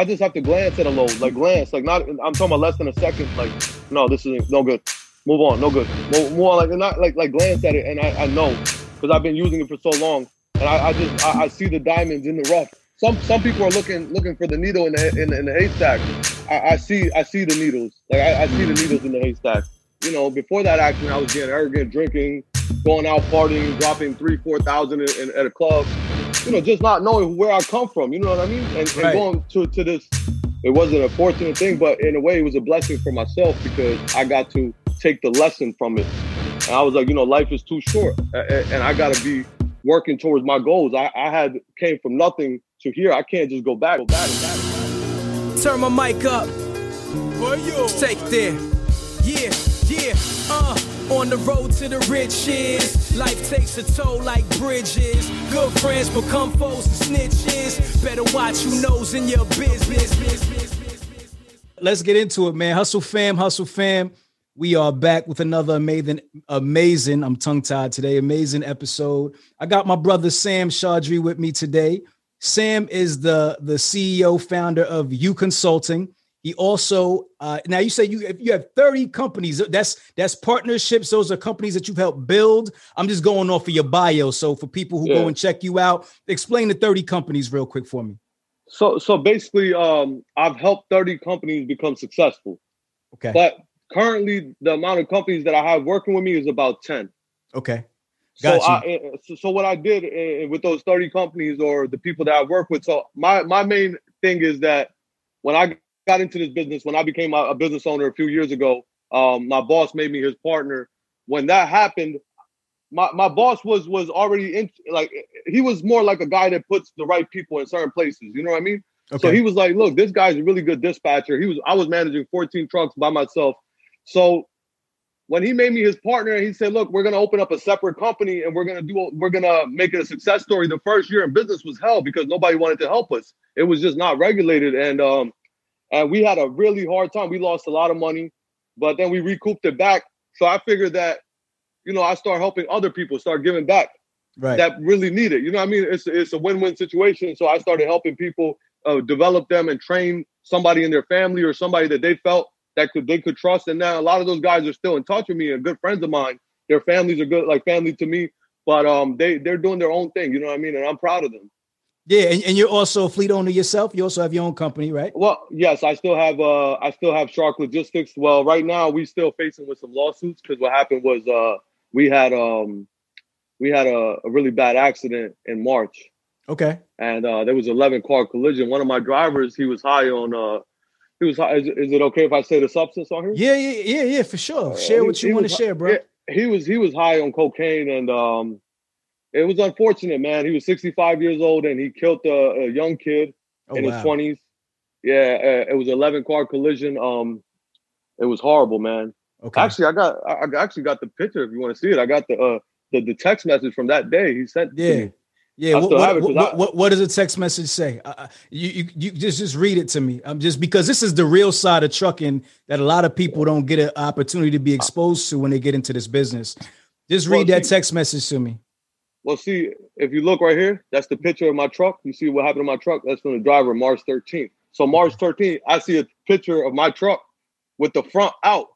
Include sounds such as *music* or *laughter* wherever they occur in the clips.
I just have to glance at a load, like glance, like not. I'm talking about less than a second. Like, no, this is no good. Move on, no good. Move, move on, like not like like glance at it, and I, I know because I've been using it for so long, and I, I just I, I, see the diamonds in the rough. Some some people are looking looking for the needle in the in, in the haystack. I, I, see I see the needles, like I, see the needles in the haystack. You know, before that accident, I was getting arrogant, drinking, going out partying, dropping three four thousand at a club you know, just not knowing where I come from. You know what I mean? And, right. and going to to this, it wasn't a fortunate thing, but in a way, it was a blessing for myself because I got to take the lesson from it. And I was like, you know, life is too short, and I got to be working towards my goals. I, I had came from nothing to here. I can't just go back. Go back, go back. Turn my mic up. For you. Take there. Yeah, yeah. Uh. On the road to the riches, life takes a toll like bridges. Good friends become foes and snitches. Better watch who knows in your business. Let's get into it, man. Hustle fam, hustle fam. We are back with another amazing, amazing, I'm tongue tied today, amazing episode. I got my brother Sam Chaudry with me today. Sam is the, the CEO, founder of U Consulting. He also uh, now you say you if you have 30 companies, that's that's partnerships. Those are companies that you've helped build. I'm just going off of your bio. So for people who yeah. go and check you out, explain the 30 companies real quick for me. So so basically, um, I've helped 30 companies become successful. Okay. But currently, the amount of companies that I have working with me is about 10. Okay. Got so, I, eh, eh, so, so what I did eh, with those 30 companies or the people that I work with, so my my main thing is that when I got into this business, when I became a, business owner a few years ago, um, my boss made me his partner. When that happened, my, my boss was was already in like he was more like a guy that puts the right people in certain places. You know what I mean? Okay. So he was like, look, this guy's a really good dispatcher. He was I was managing 14 trucks by myself. So when he made me his partner and he said, look, we're gonna open up a separate company and we're gonna do we're gonna make it a success story. The first year in business was hell because nobody wanted to help us. It was just not regulated. And um, and we had a really hard time. We lost a lot of money, but then we recouped it back. So I figured that, you know, I start helping other people start giving back right. that really need it. You know what I mean? It's it's a win-win situation. So I started helping people uh, develop them and train somebody in their family or somebody that they felt that could they could trust. And now a lot of those guys are still in touch with me and good friends of mine. Their families are good, like family to me. But um, they they're doing their own thing. You know what I mean? And I'm proud of them. Yeah, and, and, you're also a fleet owner yourself. You also have your own company, right? Well, yes, I still have uh I still have Shark Logistics. Well, right now we're still facing with some lawsuits because what happened was uh we had um we had a, a really bad accident in March. Okay. And uh there was 11 car collision. One of my drivers, he was high on uh he was high. Is, is it okay if I say the substance on here? Yeah, yeah, yeah, yeah, for sure. Uh, share what you want to share, bro. Yeah, he was he was high on cocaine and um it was unfortunate, man. He was 65 years old and he killed a, a young kid oh, in wow. his 20s. Yeah, uh, it was 11 car collision. Um, it was horrible, man. Okay. Actually, I got I actually got the picture if you want to see it. I got the uh the, the text message from that day. He sent yeah. Yeah, what, what, what, what, what, does a text message say? Uh, uh, you, you, you just just read it to me. I'm um, just because this is the real side of trucking that a lot of people don't get an opportunity to be exposed to when they get into this business. Just read well, that text message to me. Well, see, if you look right here, that's the picture of my truck. You see what happened to my truck? That's from the driver March 13th. So mm-hmm. March 13th, I see a picture of my truck with the front out.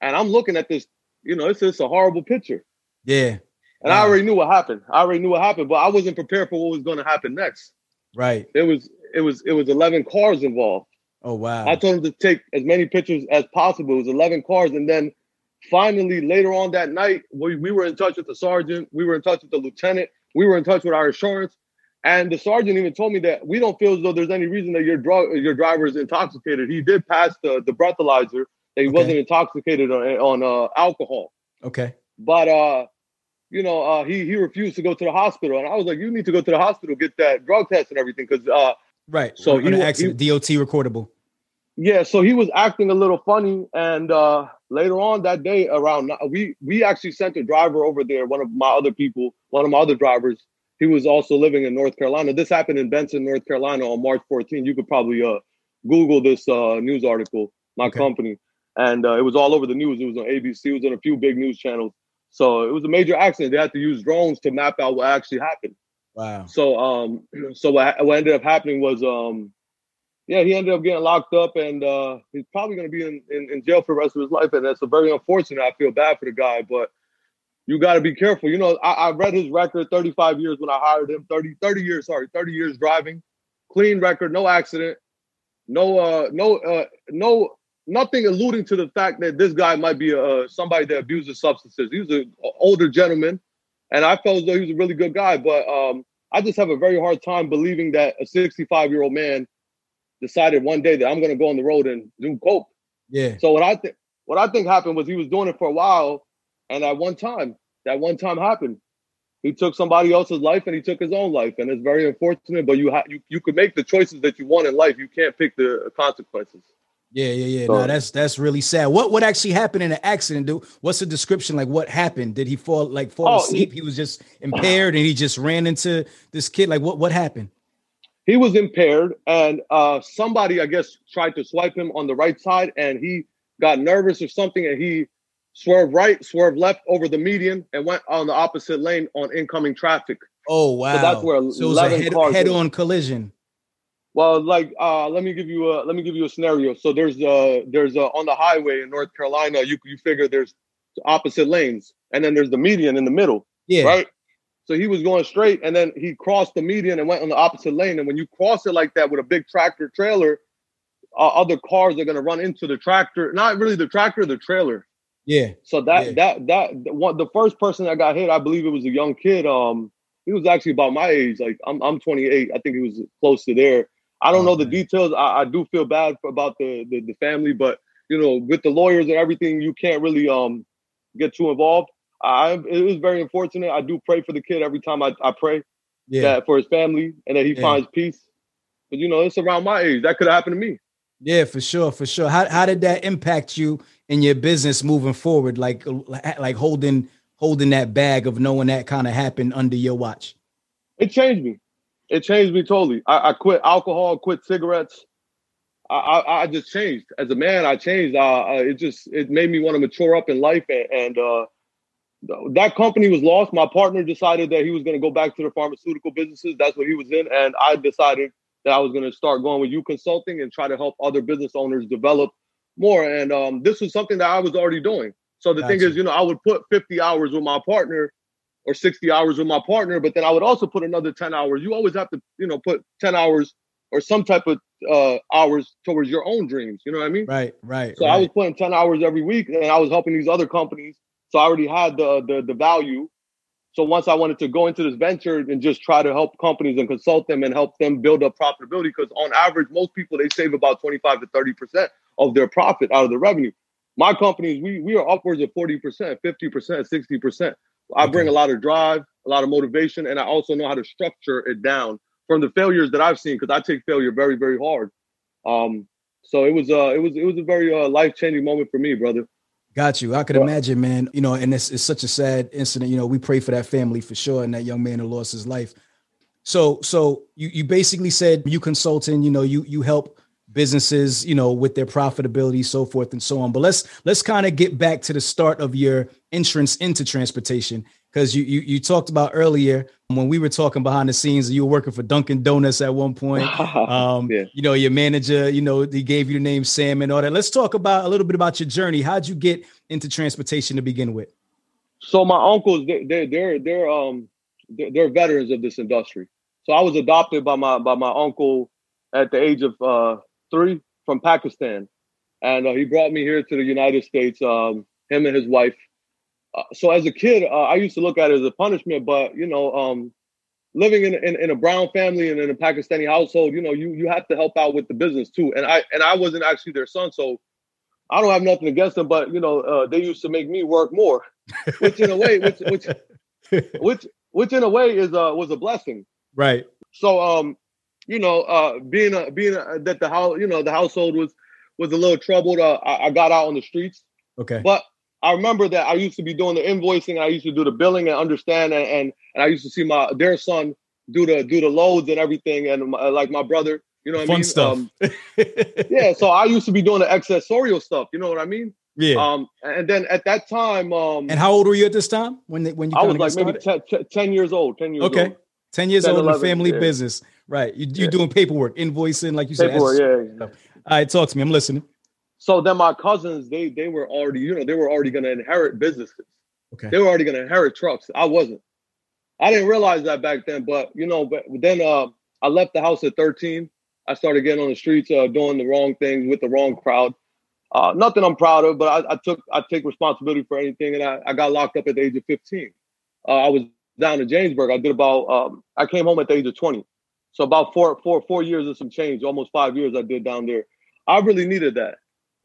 And I'm looking at this, you know, it's just a horrible picture. Yeah. And wow. I already knew what happened. I already knew what happened, but I wasn't prepared for what was going to happen next. Right. It was it was it was 11 cars involved. Oh wow. I told him to take as many pictures as possible. It was 11 cars and then finally later on that night we, we were in touch with the sergeant we were in touch with the lieutenant we were in touch with our insurance and the sergeant even told me that we don't feel as though there's any reason that your drug your driver is intoxicated he did pass the, the breathalyzer that he okay. wasn't intoxicated on, on uh, alcohol okay but uh you know uh he he refused to go to the hospital and i was like you need to go to the hospital get that drug test and everything because uh Right. So he, accident, he, DOT recordable. Yeah, so he was acting a little funny, and uh, later on that day, around we we actually sent a driver over there. One of my other people, one of my other drivers, he was also living in North Carolina. This happened in Benson, North Carolina, on March 14. You could probably uh, Google this uh, news article. My okay. company, and uh, it was all over the news. It was on ABC. It was on a few big news channels. So it was a major accident. They had to use drones to map out what actually happened. Wow. So um, *clears throat* so what, what ended up happening was um, yeah, he ended up getting locked up, and uh, he's probably going to be in, in, in, jail for the rest of his life. And that's a very unfortunate. I feel bad for the guy, but you got to be careful. You know, I, I, read his record 35 years when I hired him, 30, 30 years, sorry, 30 years driving, clean record, no accident, no, uh, no, uh, no, nothing alluding to the fact that this guy might be uh, somebody that abuses substances. He was an older gentleman, and I felt as though he was a really good guy, but um, I just have a very hard time believing that a 65 year old man decided one day that I'm going to go on the road and do coke. Yeah. So what I think what I think happened was he was doing it for a while, and at one time, that one time happened. He took somebody else's life and he took his own life, and it's very unfortunate. But you have you you could make the choices that you want in life. You can't pick the consequences. Yeah, yeah, yeah. So, no, that's that's really sad. What what actually happened in the accident? Do what's the description like? What happened? Did he fall like fall oh, asleep? He, he was just impaired and he just ran into this kid. Like what what happened? He was impaired and uh, somebody i guess tried to swipe him on the right side and he got nervous or something and he swerved right swerved left over the median and went on the opposite lane on incoming traffic. Oh wow so that's where so it was a head, head-on collision. Well like uh, let me give you a let me give you a scenario. So there's uh there's uh on the highway in north carolina you you figure there's opposite lanes and then there's the median in the middle yeah. right so he was going straight and then he crossed the median and went on the opposite lane. And when you cross it like that with a big tractor trailer, uh, other cars are going to run into the tractor. Not really the tractor, the trailer. Yeah. So that yeah. that that one the first person that got hit, I believe it was a young kid. Um, he was actually about my age. Like I'm I'm 28. I think he was close to there. I don't oh, know the man. details. I, I, do feel bad for, about the, the the family, but you know, with the lawyers and everything, you can't really um get too involved. I it was very unfortunate. I do pray for the kid every time I, I pray yeah. that for his family and that he yeah. finds peace. But you know, it's around my age. That could happen to me. Yeah, for sure, for sure. How how did that impact you in your business moving forward? Like like holding holding that bag of knowing that kind of happened under your watch. It changed me. It changed me totally. I, I quit alcohol, quit cigarettes. I, I, I, just changed as a man. I changed. Uh, it just it made me want to mature up in life and, and uh, that company was lost. My partner decided that he was going to go back to the pharmaceutical businesses. That's what he was in, and I decided that I was going to start going with U Consulting and try to help other business owners develop more. And um, this was something that I was already doing. So the gotcha. thing is, you know, I would put 50 hours with my partner or 60 hours with my partner, but then I would also put another 10 hours. You always have to, you know, put 10 hours or some type of uh, hours towards your own dreams. You know what I mean? Right, right. So right. I was putting 10 hours every week and I was helping these other companies so I already had the, the the value. So once I wanted to go into this venture and just try to help companies and consult them and help them build up profitability, because on average, most people they save about 25 to 30 percent of their profit out of the revenue. My companies, we we are upwards of 40 percent, 50 percent, 60 percent. I bring a lot of drive, a lot of motivation, and I also know how to structure it down from the failures that I've seen because I take failure very, very hard. Um, so it was uh it was it was a very uh, life changing moment for me, brother. Got you. I could imagine, man. You know, and it's, it's such a sad incident. You know, we pray for that family for sure, and that young man who lost his life. So, so you you basically said U Consulting. You know, you you help businesses, you know, with their profitability, so forth and so on. But let's let's kind of get back to the start of your entrance into transportation because you, you you talked about earlier when we were talking behind the scenes you were working for dunkin donuts at one point. *laughs* Um, yeah. you know your manager you know he gave you the name sam and all that. Let's talk about a little bit about your journey. How'd you get into transportation to begin with? So my uncles they, they, they're they're um they're, they're veterans of this industry. So i was adopted by my by my uncle at the age of uh, three from pakistan. And uh, he brought me here to the united states um, him and his wife uh, so as a kid, uh, I used to look at it as a punishment, but you know, um, living in, in, in a brown family and in a Pakistani household, you know, you you have to help out with the business too. And I and I wasn't actually their son, so I don't have nothing against them. But you know, uh, they used to make me work more, *laughs* which in a way, which which *laughs* which which in a way is uh was a blessing. Right. So um, you know, uh, being a, being a, that the house, you know, the household was was a little troubled. Uh, I, I got out on the streets. Okay. But I remember that I used to be doing the invoicing. I used to do the billing and understand, and and, and I used to see my their son do the do the loads and everything, and my, like my brother, you know what Fun I mean? stuff. Um, *laughs* yeah, so I used to be doing the accessorial stuff. You know what I mean? yeah. Um, and then at that time, um, and how old were you at this time when they, when you I was like maybe 10, 10 years old. Ten years Okay. old. 10 years 10, old in a 11, family yeah. business. Right. You, you're Yeah. doing paperwork, invoicing, like you said. Paperwork, access- yeah. All right, talk to me. I'm listening. So then my cousins, they they were already, you know, they were already going to inherit businesses. Okay. They were already going to inherit trucks. I wasn't. I didn't realize that back then, but you know, but then uh, I left the house at 13. I started getting on the streets, uh, doing the wrong things with the wrong crowd. Uh, nothing I'm proud of, but I, I took I take responsibility for anything, and I, I got locked up at the age of 15. Uh, I was down in Jamesburg. I did about um, I came home at the age of 20, so about four four four years of some change, almost five years I did down there. I really needed that.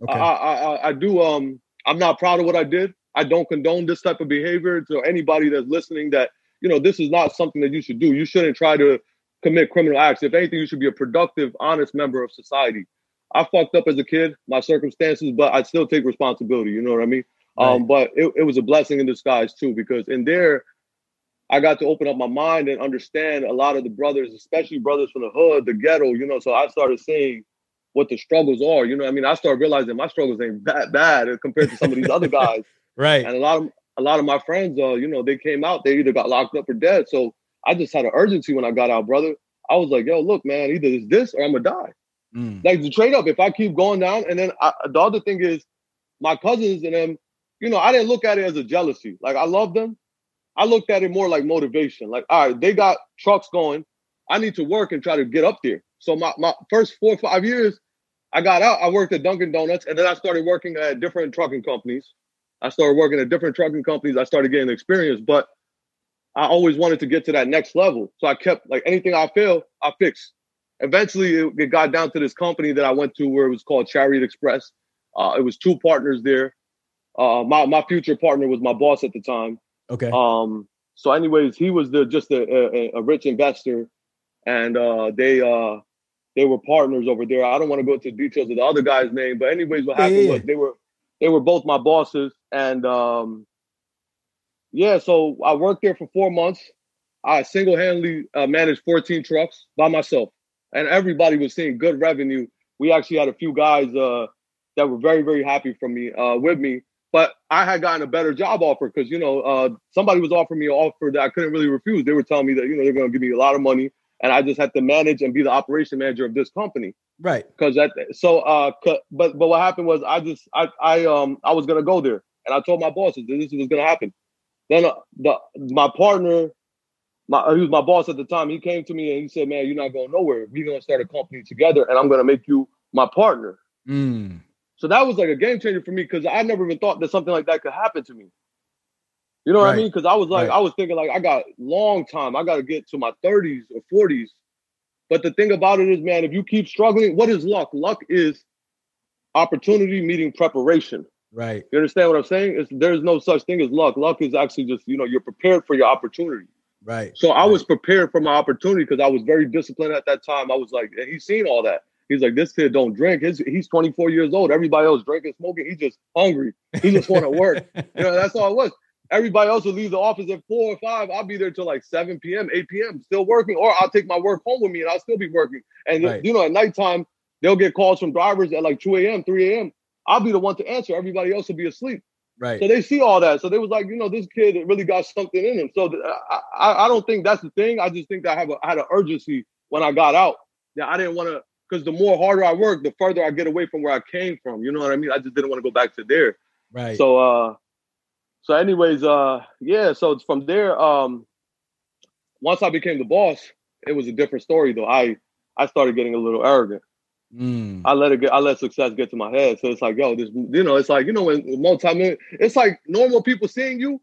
Okay. I, I, I, I do. Um, I'm not proud of what I did. I don't condone this type of behavior. To anybody that's listening, that you know, this is not something that you should do. You shouldn't try to commit criminal acts. If anything, you should be a productive, honest member of society. I fucked up as a kid, my circumstances, but I still take responsibility. You know what I mean? Um, but it, it was a blessing in disguise too, because in there, I got to open up my mind and understand a lot of the brothers, especially brothers from the hood, the ghetto. You know, so I started seeing what the struggles are. You know, what I mean, I started realizing my struggles ain't that bad compared to some of these other *laughs* guys. right. And a lot of a lot of my friends, uh, you know, they came out, they either got locked up or dead. So I just had an urgency when I got out, brother. I was like, yo, look, man, either it's this or I'm gonna die. Mm. Like the trade up, if I keep going down, and then I, the other thing is, my cousins and them, you know, I didn't look at it as a jealousy. Like I love them. I looked at it more like motivation. Like, all right, they got trucks going. I need to work and try to get up there. So my my first four or five years, I got out. I worked at Dunkin' Donuts, and then I started working at different trucking companies. I started working at different trucking companies. I started getting experience, but I always wanted to get to that next level. So I kept like anything I fail, I fix. Eventually, it, it got down to this company that I went to where it was called Chariot Express. Uh, it was two partners there. Uh, my my future partner was my boss at the time. Okay. Um, so, anyways, he was the just a, a, a rich investor, and uh, they uh, they were partners over there. I don't want to go into details of the other guy's name, but anyways, what happened yeah, was they were they were both my bosses, and um, yeah, so I worked there for four months. I single handedly uh, managed 14 trucks by myself, and everybody was seeing good revenue. We actually had a few guys uh, that were very very happy from me uh, with me but I had gotten a better job offer because you know uh, somebody was offering me an offer that I couldn't really refuse. They were telling me that you know they're going to give me a lot of money, and I just had to manage and be the operation manager of this company. right. Because that so uh, but but what happened was I just I I um I was going to go there, and I told my bosses that this was going to happen. Then uh, the my partner, my he was my boss at the time. He came to me and he said, "Man, you're not going nowhere. We're going to start a company together, and I'm going to make you my partner." Mm. So that was like a game changer for me because I never even thought that something like that could happen to me. You know what I mean? Because I was like, Right. I was thinking like, I got long time. I got to get to my 30s or 40s. But the thing about it is, man, if you keep struggling, what is luck? Luck is opportunity meeting preparation. Right. You understand what I'm saying? It's, there's no such thing as luck. Luck is actually just, you know, you're prepared for your opportunity. Right. So I Right. was prepared for my opportunity because I was very disciplined at that time. I was like, and he's seen all that. He's like, this kid don't drink. His, he's 24 years old. Everybody else drinking, smoking. He's just hungry. He just want to work. *laughs* You know, that's all it was. Everybody else would leave the office at four or five. I'll be there till like 7 p.m., 8 p.m., still working. Or I'll take my work home with me and I'll still be working. And Right. you know, at nighttime, they'll get calls from drivers at like 2 a.m., 3 a.m. I'll be the one to answer. Everybody else will be asleep. Right. So they see all that. So they was like, you know, this kid really got something in him. So th- I, I, I don't think that's the thing. I just think that I have a, I had an urgency when I got out. Yeah, I didn't want to because the more harder I work, the further I get away from where I came from. You know what I mean? I just didn't want to go back to there. Right. So uh so anyways, uh yeah, so from there, um once I became the boss, it was a different story though. I I started getting a little arrogant. Mm. I let it get I let success get to my head. So it's like, yo, this you know, it's like, you know, when multi it's like normal people seeing you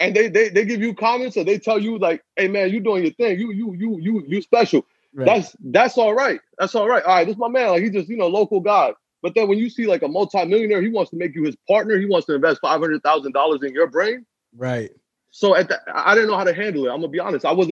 and they they they give you comments or they tell you like, hey man, you doing your thing. You you you you you special. Right. That's that's all right. That's all right. All right, this is my man. Like he just, you know, local guy. But then when you see like a multimillionaire, he wants to make you his partner. He wants to invest five hundred thousand dollars in your brain. right. So at the, I didn't know how to handle it. I'm gonna be honest. I wasn't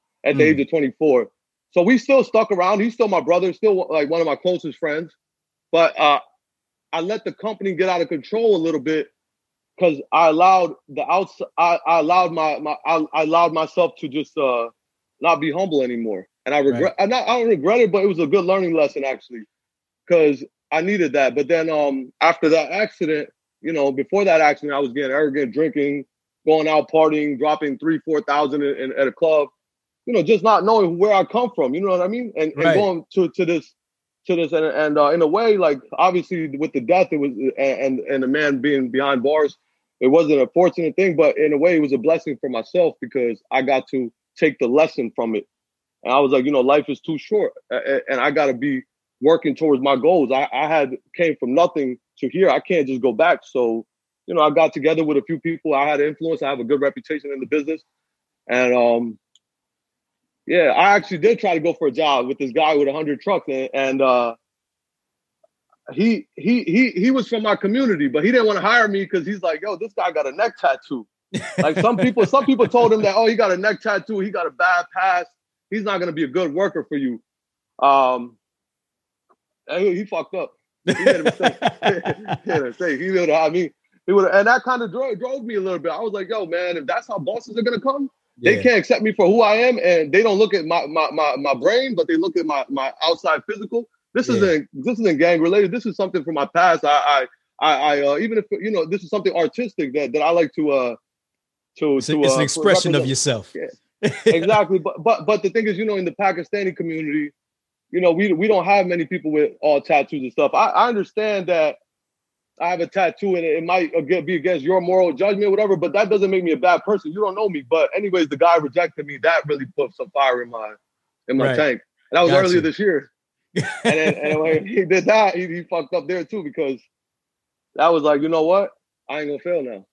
at the mm. age of 24. So we still stuck around. He's still my brother, still like one of my closest friends. But uh, I let the company get out of control a little bit because I allowed the outside. I, I, allowed my my I, I, allowed myself to just uh, not be humble anymore. And I regret. Right. I, not, I don't regret it, but it was a good learning lesson actually, because I needed that. But then um, after that accident, you know, before that accident, I was getting arrogant, drinking, going out partying, dropping three, four thousand at a club you know, just not knowing where I come from. You know what I mean? And, right. and going to to this to this and, and uh, in a way, like obviously with the death, it was and and the man being behind bars, it wasn't a fortunate thing, but in a way, it was a blessing for myself because I got to take the lesson from it. And I was like, you know, life is too short, and I got to be working towards my goals. I, I had came from nothing to here. I can't just go back. So, you know, I got together with a few people. I had influence. I have a good reputation in the business, and um, yeah, I actually did try to go for a job with this guy with hundred trucks, and, and uh, he he he he was from my community, but he didn't want to hire me because he's like, yo, this guy got a neck tattoo. like some people, some people told him that, oh, he got a neck tattoo, he got a bad past, he's not gonna be a good worker for you. Um, he, he fucked up. He made *laughs* he. He would have me. He would, and that kind of drove, drove me a little bit. I was like, yo, man, if that's how bosses are gonna come, they can't accept me for who I am, and they don't look at my my my, my brain, but they look at my my outside physical. This yeah. isn't this isn't gang related. This is something from my past. I I I, I uh, even if you know this is something artistic that that I like to uh to it's, to, it's uh, an expression of yourself. Yeah. exactly, but but but the thing is, you know, in the Pakistani community, you know, we we don't have many people with all tattoos and stuff. I, I understand that I have a tattoo and it might be against your moral judgment, whatever, but that doesn't make me a bad person. You don't know me. But anyways, the guy rejected me. That really put some fire in my in my right. tank. And that was Got earlier this year. and then and when he *laughs* did that, he, he fucked up there too because that was like, you know what? I ain't gonna fail now.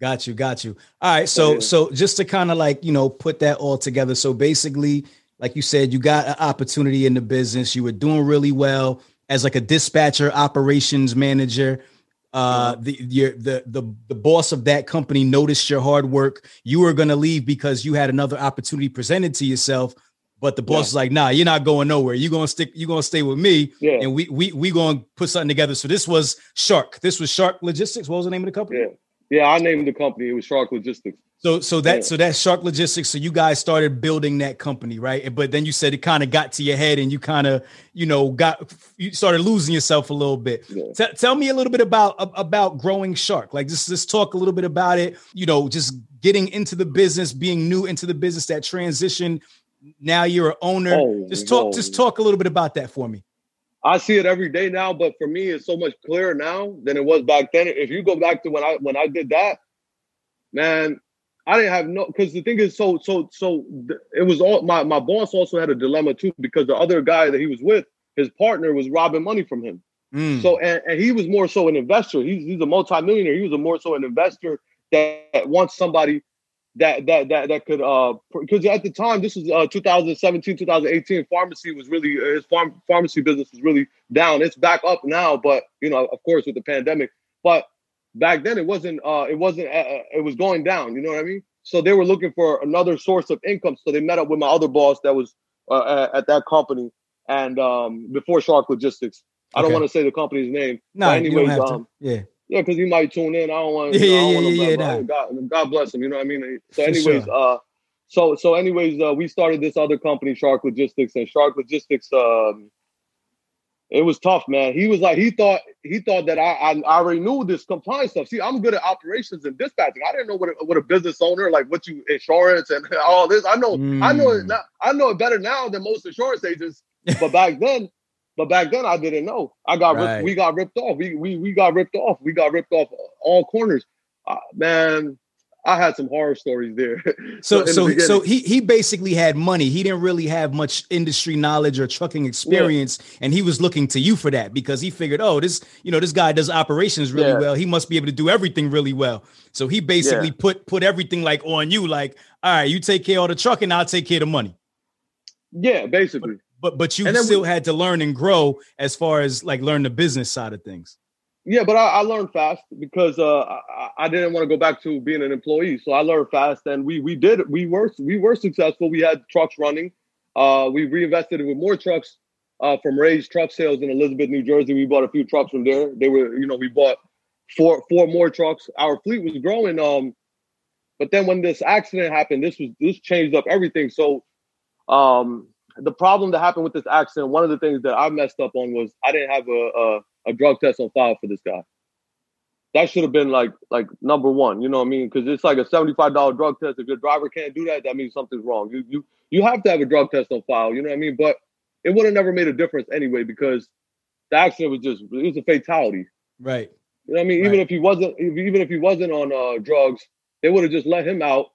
Got you, got you. All right. So yeah. so just to kind of like, you know, put that all together. So basically, like you said, you got an opportunity in the business. You were doing really well as like a dispatcher operations manager uh, the your the the the boss of that company noticed your hard work. You were going to leave because you had another opportunity presented to yourself. But the boss yeah. is like, nah, you're not going nowhere. You're gonna stick, you're gonna stay with me. Yeah. And we we we gonna put something together. So this was Shark. This was Shark Logistics. What was the name of the company? Yeah. Yeah, I named the company. It was Shark Logistics. So so that so that Shark Logistics. So you guys started building that company, right? But then you said it kind of got to your head, and you kind of you know got you started losing yourself a little bit. Yeah. T- tell me a little bit about about growing Shark. Like just let's talk a little bit about it. You know, just getting into the business, being new into the business, that transition. Now you're an owner. Oh, just talk. Just talk a little bit about that for me. I see it every day now, but for me, it's so much clearer now than it was back then. If you go back to when I when I did that, man, I didn't have no because the thing is so so so it was all my my boss also had a dilemma too because the other guy that he was with, his partner was robbing money from him. Mm. So and, and he was more so an investor. He's he's a multimillionaire. He was a more so an investor that wants somebody that that that that could uh because at the time this was uh 2017 2018 pharmacy was really uh, his farm pharmacy business was really down it's back up now but you know of course with the pandemic but back then it wasn't uh it wasn't uh, uh it was going down you know what i mean so they were looking for another source of income so they met up with my other boss that was uh, at that company and um before shark logistics i don't want to say the company's name no anyways um yeah yeah, because he might tune in. I don't want. Yeah, you yeah, yeah, yeah. God, God bless him. You know what I mean? So, anyways, sure. uh, so so anyways, uh, we started this other company, Shark Logistics, and Shark Logistics. Um, it was tough, man. He was like, he thought he thought that I, I, I already knew this compliance stuff. See, I'm good at operations and dispatching. I didn't know what a, what a business owner like what you insurance and *laughs* all this. I know mm. I know it. Now, I know it better now than most insurance agents. But back *laughs* then, but back then I didn't know. I got right. ripped, we got ripped off. We we we got ripped off. We got ripped off all corners. Uh, man, I had some horror stories there. *laughs* So so the so he he basically had money. He didn't really have much industry knowledge or trucking experience, yeah. and he was looking to you for that because he figured, oh, this you know this guy does operations really yeah. well. He must be able to do everything really well. So he basically yeah. put put everything like on you, like, all right, you take care of the trucking, I'll take care of the money. Yeah, basically. But but, but you still we, had to learn and grow as far as like learn the business side of things. Yeah, but I, I learned fast because uh, I, I, didn't want to go back to being an employee. So I learned fast, and we we did we were we were successful. We had trucks running. Uh, we reinvested with more trucks uh, from Ray's Truck Sales in Elizabeth, New Jersey. We bought a few trucks from there. They were, you know, we bought four four more trucks. Our fleet was growing. Um, but then when this accident happened, this was this changed up everything. So, um, the problem that happened with this accident, one of the things that I messed up on was I didn't have a, a a drug test on file for this guy. That should have been like like number one. You know what I mean? Because it's like a seventy five dollar drug test. If your driver can't do that, that means something's wrong. You you you have to have a drug test on file. You know what I mean? But it would have never made a difference anyway because the accident was just it was a fatality. Right. You know what I mean? Right. Even if he wasn't even if he wasn't on uh, drugs, they would have just let him out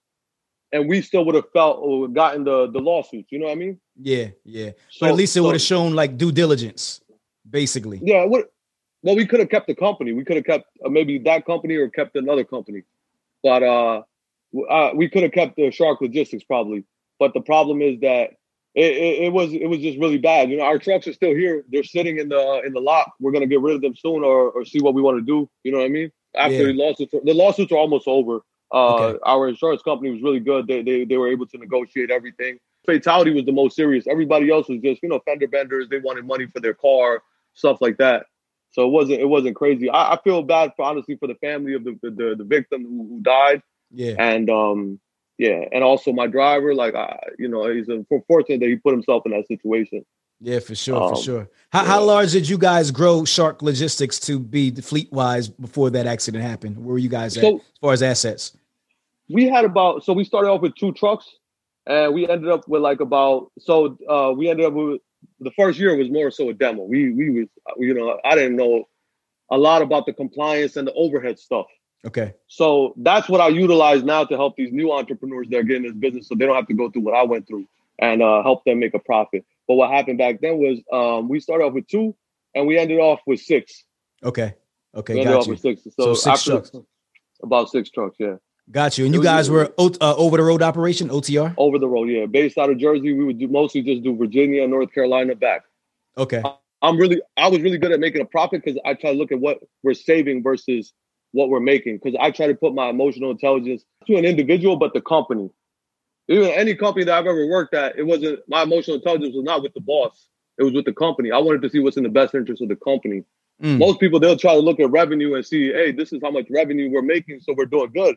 and we still would have felt or gotten the the lawsuits. You know what I mean? Yeah, yeah. So, but at least it so, would have shown like due diligence, basically. Yeah, it would well, we could have kept the company. We could have kept uh, maybe that company or kept another company, but uh, uh we could have kept the Shark Logistics probably. But the problem is that it, it, it, was it was just really bad. You know, our trucks are still here. They're sitting in the in the lot. We're gonna get rid of them soon, or or see what we want to do. You know what I mean? After yeah. the lawsuits, the lawsuits are almost over. Uh, okay. Our insurance company was really good. They, they they were able to negotiate everything. Fatality was the most serious. Everybody else was just you know fender benders. They wanted money for their car, stuff like that. So it wasn't it wasn't crazy. I, I feel bad for honestly for the family of the the, the victim who, who died. Yeah. And um yeah, and also my driver, like I, you know, he's unfortunate that he put himself in that situation. Yeah, for sure, um, for sure. How, yeah. how large did you guys grow Shark Logistics to be fleet wise before that accident happened? Where were you guys at so, as far as assets? We had about so we started off with two trucks, and we ended up with like about so uh, we ended up with the first year was more so a demo. We we was you know I didn't know a lot about the compliance and the overhead stuff. Okay. So that's what I utilize now to help these new entrepreneurs that are getting this business, so they don't have to go through what I went through and uh, help them make a profit. But what happened back then was um, we started off with two, and we ended off with six. Okay. Okay. We ended off with six. So, so six trucks. About six trucks. Yeah. Got you. And you guys were uh, over the road operation, OTR? Over the road, yeah. Based out of Jersey, we would do mostly just do Virginia, North Carolina back. Okay. I'm really, I was really good at making a profit because I try to look at what we're saving versus what we're making. Because I try to put my emotional intelligence to an individual, but the company. Even any company that I've ever worked at, it wasn't my emotional intelligence was not with the boss. It was with the company. I wanted to see what's in the best interest of the company. Mm. Most people they'll try to look at revenue and see, hey, this is how much revenue we're making, so we're doing good.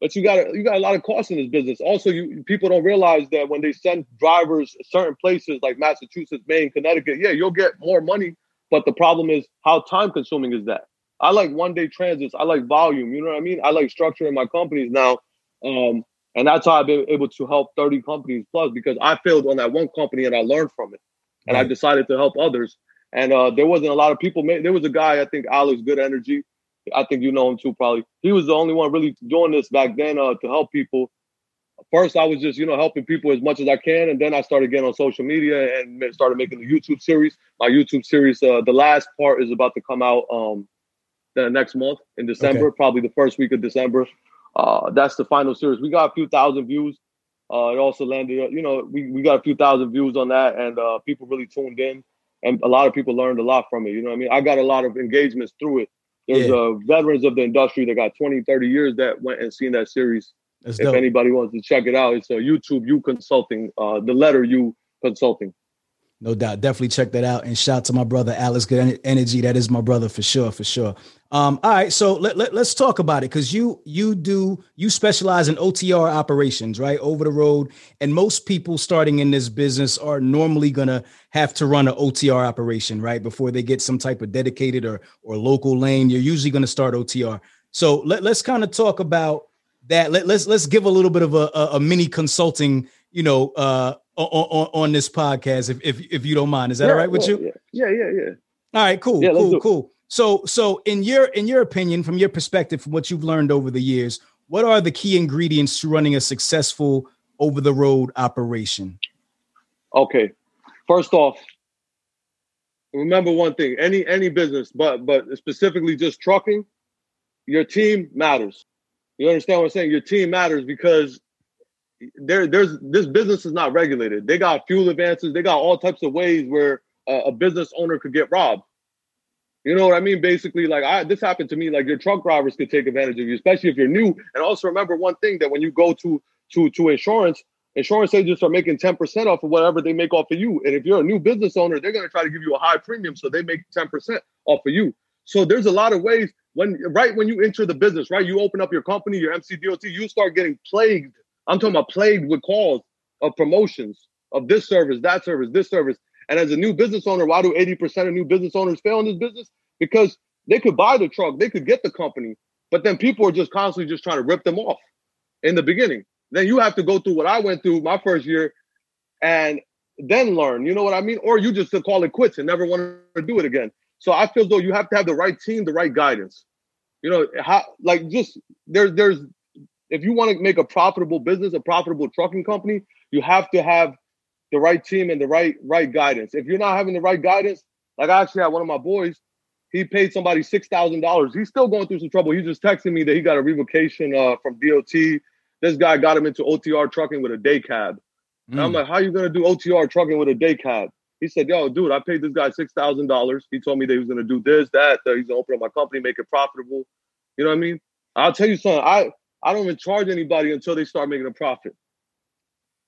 But you got you got a lot of costs in this business. Also, you people don't realize that when they send drivers certain places like Massachusetts, Maine, Connecticut, yeah, you'll get more money. But the problem is how time consuming is that? I like one day transits. I like volume. You know what I mean? I like structuring my companies now. Um, and that's how I've been able to help 30 companies plus because I failed on that one company and I learned from it. And right. I decided to help others. And uh, there wasn't a lot of people. There was a guy, I think Alex Good Energy. I think you know him too, probably. He was the only one really doing this back then uh, to help people. First, I was just you know helping people as much as I can, and then I started getting on social media and started making the YouTube series. My YouTube series, uh, the last part is about to come out um, the next month in December, okay. probably the first week of December. Uh, that's the final series. We got a few thousand views. Uh, it also landed, you know, we, we got a few thousand views on that, and uh, people really tuned in, and a lot of people learned a lot from it. You know what I mean? I got a lot of engagements through it there's yeah. uh, veterans of the industry that got 20, 30 years that went and seen that series. That's if dope. anybody wants to check it out, it's a YouTube U Consulting, uh, the letter U Consulting. No doubt. Definitely check that out. And shout to my brother, Alex Good Energy. That is my brother for sure, for sure. Um, all right. So let, let, us talk about it because you you do you specialize in OTR operations, right? Over the road. And most people starting in this business are normally gonna have to run an OTR operation, right? Before they get some type of dedicated or or local lane. You're usually gonna start OTR. So let, let's kind of talk about that. Let, let's let's give a little bit of a, a, a mini consulting, you know, uh on, on, this podcast, if, if if you don't mind. Is that yeah, all right with yeah, you? Yeah, yeah, yeah. All right, cool, yeah, cool, cool. So so in your in your opinion, from your perspective, from what you've learned over the years, what are the key ingredients to running a successful over the road operation? Okay. First off, remember one thing, any any business, but but specifically just trucking, your team matters. You understand what I'm saying? Your team matters because there there's this business is not regulated. They got fuel advances, they got all types of ways where a, a business owner could get robbed. You know what I mean? Basically, like I this happened to me. Like your truck drivers could take advantage of you, especially if you're new. And also remember one thing that when you go to to to insurance, insurance agents are making 10% off of whatever they make off of you. And if you're a new business owner, they're going to try to give you a high premium so they make 10% off of you. So there's a lot of ways when right when you enter the business, right? You open up your company, your MCDOT, you start getting plagued. I'm talking about plagued with calls of promotions of this service, that service, this service. And as a new business owner, why do 80% of new business owners fail in this business? Because they could buy the truck, they could get the company, but then people are just constantly just trying to rip them off in the beginning. Then you have to go through what I went through my first year and then learn. You know what I mean? Or you just to call it quits and never want to do it again. So I feel though you have to have the right team, the right guidance. You know, how like just there's there's if you want to make a profitable business, a profitable trucking company, you have to have the right team and the right right guidance. If you're not having the right guidance, like I actually had one of my boys, he paid somebody six thousand dollars. He's still going through some trouble. He just texted me that he got a revocation uh, from DOT this guy got him into OTR trucking with a day cab. Mm. And I'm hmm. like, how are you gonna do OTR trucking with a day cab? He said, yo, dude, I paid this guy six thousand dollars. He told me that he was gonna do this, that, that he's gonna open up my company, make it profitable. You know what I mean? I'll tell you something. I I don't even charge anybody until they start making a profit.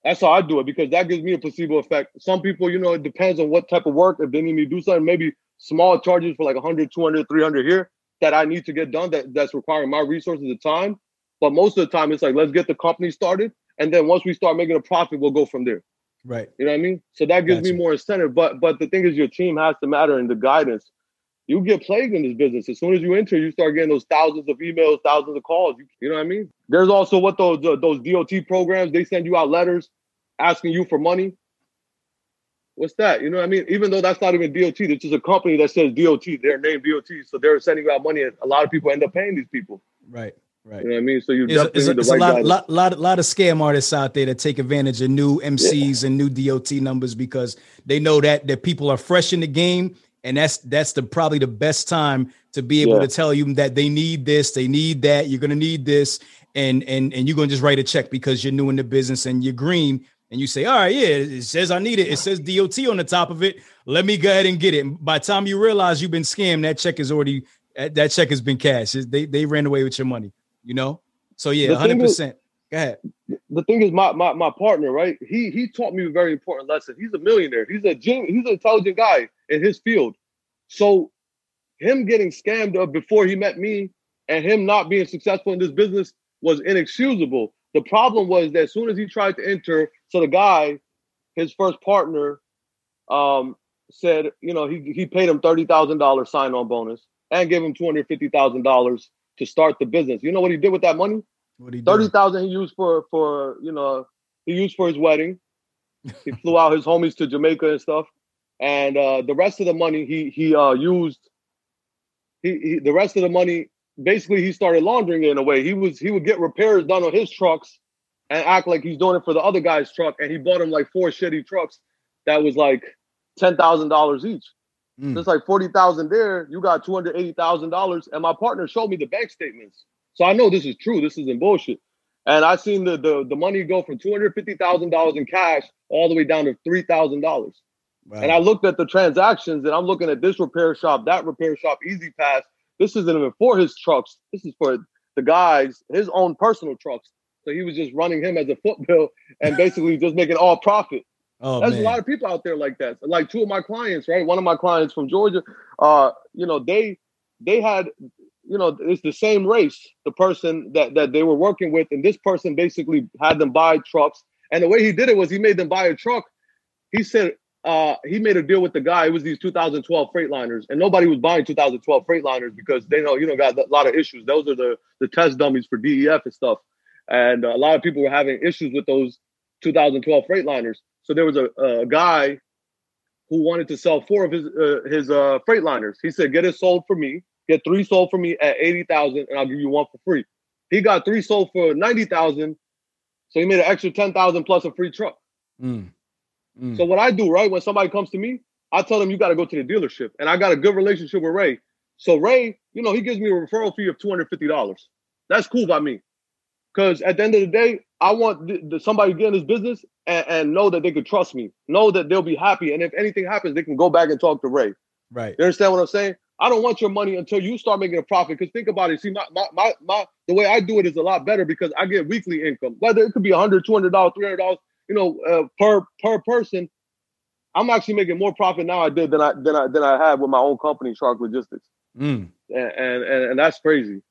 That's how I do it because that gives me a placebo effect. Some people, you know, it depends on what type of work. If they need me to do something, maybe small charges for like 100, 200, 300 here that I need to get done that, that's requiring my resources of time. But most of the time, it's like, let's get the company started. And then once we start making a profit, we'll go from there. Right. You know what I mean? So that gives gotcha. me more incentive. But but the thing is your team has to matter and the guidance. You get plagued in this business. As soon as you enter, you start getting those thousands of emails, thousands of calls. You, you know what I mean? There's also what those uh, those DOT programs, they send you out letters asking you for money. What's that? You know what I mean? Even though that's not even DOT, it's just a company that says DOT, they're named DOT. So they're sending you out money. And a lot of people end up paying these people. Right. Right. You know what I mean? So you definitely it's, it's, a, a lot, lot, lot, lot of scam artists out there that take advantage of new MCs yeah. and new DOT numbers because they know that that people are fresh in the game, and that's that's the probably the best time to be able yeah. to tell you that they need this, they need that, you're gonna need this, and and and you're gonna just write a check because you're new in the business and you're green, and you say, all right, yeah, it says I need it, it says DOT on the top of it. Let me go ahead and get it. By the time you realize you've been scammed, that check is already that check has been cashed. They they ran away with your money you know? So yeah, hundred percent. Go ahead. The thing is, my, my my partner, right? He he taught me a very important lesson. He's a millionaire. He's a he's an intelligent guy in his field. So him getting scammed up before he met me and him not being successful in this business was inexcusable. The problem was that as soon as he tried to enter, so the guy, his first partner, um, said, you know, he he paid him thirty thousand dollars sign on bonus and gave him two hundred fifty thousand dollars to start the business. You know what he did with that money? What he thirty thousand he used for for you know he used for his wedding. he *laughs* flew out his homies to Jamaica and stuff, and uh, the rest of the money he he uh, used. He, he the rest of the money basically he started laundering it in a way. He was he would get repairs done on his trucks and act like he's doing it for the other guy's truck, and he bought him like four shitty trucks that was like ten thousand dollars each. Mm. It's like 40,000 there. You got $280,000. And my partner showed me the bank statements. So I know this is true. This isn't bullshit. And I've seen the, the, the money go from $250,000 in cash all the way down to $3,000. Wow. And I looked at the transactions and I'm looking at this repair shop, that repair shop, E-ZPass. This isn't even for his trucks. This is for the guys, his own personal trucks. So he was just running him as a foot bill and basically just making all profit. *laughs* Oh, There's man. a lot of people out there like that. Like two of my clients, right? One of my clients from Georgia, uh, you know, they they had, you know, it's the same race, the person that that they were working with, and this person basically had them buy trucks. And the way he did it was he made them buy a truck. He said uh, he made a deal with the guy. It was these 2012 Freightliners, and nobody was buying 2012 Freightliners because they know you know got a lot of issues. Those are the the test dummies for DEF and stuff, and a lot of people were having issues with those 2012 Freightliners. So there was a, a guy who wanted to sell four of his uh, his uh, Freightliners. He said, "Get it sold for me. Get three sold for me at eighty thousand, and I'll give you one for free." He got three sold for ninety thousand, so he made an extra ten thousand plus a free truck. Mm. Mm. So what I do, right, when somebody comes to me, I tell them you got to go to the dealership, and I got a good relationship with Ray. So Ray, you know, he gives me a referral fee of two hundred fifty dollars. That's cool by me, because at the end of the day, I want the, the, somebody to get in this business and, and, know that they could trust me, know that they'll be happy, and if anything happens, they can go back and talk to Ray. Right. You understand what I'm saying? I don't want your money until you start making a profit. Because think about it. See, my, my my my the way I do it is a lot better because I get weekly income. Whether it could be 100 200 dollars, 300 dollars, you know, uh, per per person. I'm actually making more profit now I did than I than I than I had with my own company, Shark Logistics. Mm. And, and, and that's crazy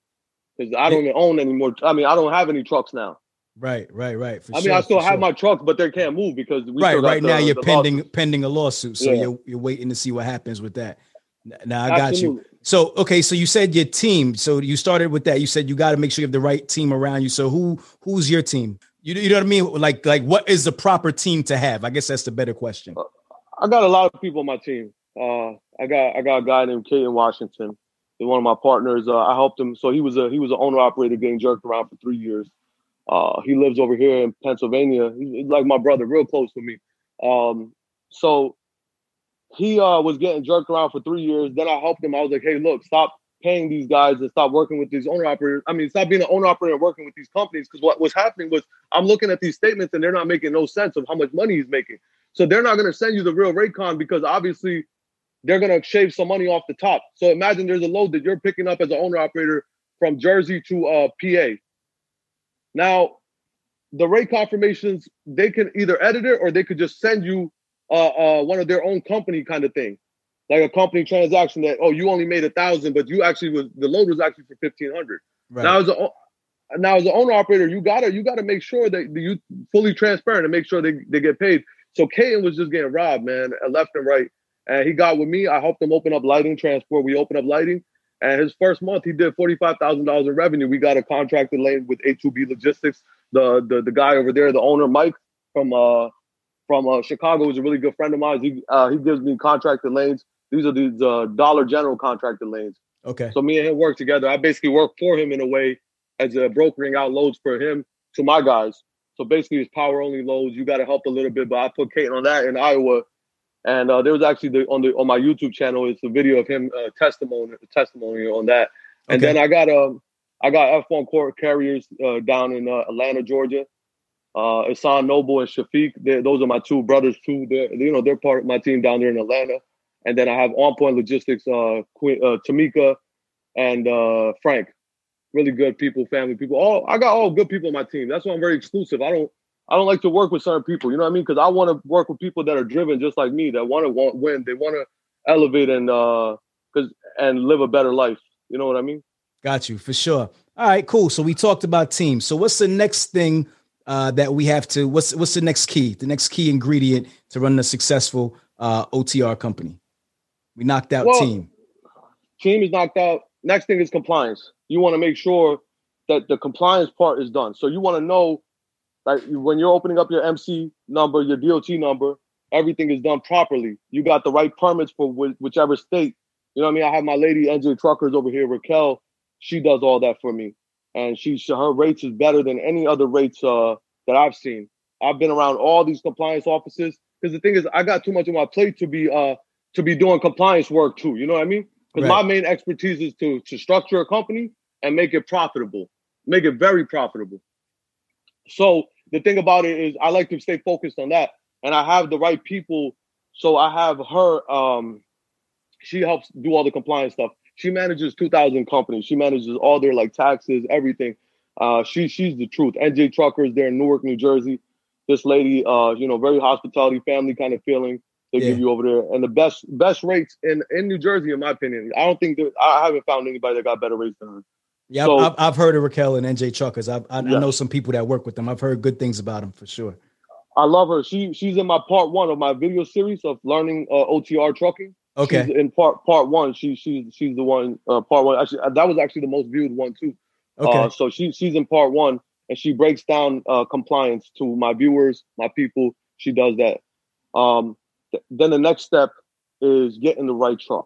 because I don't even own anymore. I mean, I don't have any trucks now. Right, right, right. I mean, I still have sure. my trucks, but they can't move because right, right the, now you're pending lawsuit. pending a lawsuit, so yeah. you're you're waiting to see what happens with that. Now I got Absolutely. you. So okay, so you said your team. So you started with that. You said you got to make sure you have the right team around you. So who who's your team? You, you know what I mean? Like like what is the proper team to have? I guess that's the better question. Uh, I got a lot of people on my team. Uh, I got I got a guy named Caden Washington. He's one of my partners. Uh, I helped him. So he was a he was an owner operator getting jerked around for three years. Uh, he lives over here in Pennsylvania. He's like my brother, real close to me. Um, so he uh, was getting jerked around for three years. Then I helped him. I was like, hey, look, stop paying these guys and stop working with these owner operators. I mean, stop being an owner operator and working with these companies. Because what was happening was I'm looking at these statements and they're not making no sense of how much money he's making. So they're not going to send you the real rate con because obviously they're going to shave some money off the top. So imagine there's a load that you're picking up as an owner operator from Jersey to uh, PA. Now, the rate confirmations, they can either edit it or they could just send you uh, uh, one of their own company kind of thing, like a company transaction that oh you only made a thousand, but you actually was the load was actually for fifteen hundred. Right. Now as a now as an owner operator, you gotta you gotta make sure that you fully transparent and make sure they, they get paid. So Kaden was just getting robbed, man, left and right. And he got with me. I helped him open up lighting transport. We opened up lighting. And his first month, he did forty-five thousand dollars in revenue. We got a contracted lane with A2B Logistics. The, the the guy over there, the owner Mike from uh from uh, Chicago who's a really good friend of mine. He uh, he gives me contracted lanes. These are these uh, Dollar General contracted lanes. Okay. So me and him work together. I basically work for him in a way as a brokering out loads for him to my guys. So basically, it's power only loads. You got to help a little bit, but I put Kate on that in Iowa. And uh, there was actually the, on the on my YouTube channel. It's a video of him uh, testimony testimony on that. And okay. then I got um I got F1 court carriers uh, down in uh, Atlanta, Georgia uh Isan Noble and Shafiq. Those are my two brothers too. They're you know they're part of my team down there in Atlanta. And then I have On Point Logistics, uh, Queen, uh Tamika and uh Frank. Really good people, family people. All I got all good people on my team. That's why I'm very exclusive. I don't I don't like to work with certain people. You know what I mean? Because I want to work with people that are driven just like me, that want to win. They want to elevate and uh because and live a better life. You know what I mean? Got you for sure. All right, cool. So we talked about teams. So what's the next thing uh, that we have to what's what's the next key? The next key ingredient to run a successful uh, otr company. We knocked out well, team. team is knocked out. Next thing is compliance. You want to make sure that the compliance part is done. So you want to know like when you're opening up your mc number your dot number everything is done properly. You got the right permits for wh- whichever state. You know what i mean? I have my lady nj truckers over here raquel. She does all that for me and she her rates is better than any other rates uh, that I've seen. I've been around all these compliance offices because the thing is, I got too much on my plate to be uh to be doing compliance work too. You know what I mean? Because right. my main expertise is to to structure a company and make it profitable, make it very profitable. So the thing about it is, I like to stay focused on that, and I have the right people. So I have her. Um, she helps do all the compliance stuff. She manages 2,000 companies. She manages all their like taxes, everything. Uh, she she's the truth. NJ Truckers, they're in Newark, New Jersey. This lady, uh, you know, very hospitality, family kind of feeling they yeah. give you over there, and the best best rates in in New Jersey, in my opinion. I don't think that I haven't found anybody that got better rates than her. Yeah, so, I've, I've, heard of Raquel and NJ Truckers. I, I, yeah. I, know some people that work with them. I've heard good things about them for sure. I love her. She she's in my part one of my video series of learning uh, OTR trucking. Okay. She's in part part one, she she's she's the one. Uh, part one. Actually, that was actually the most viewed one too. Okay. Uh, so she she's in part one, and she breaks down uh, compliance to my viewers, my people. She does that. Um, th- then the next step is getting the right truck.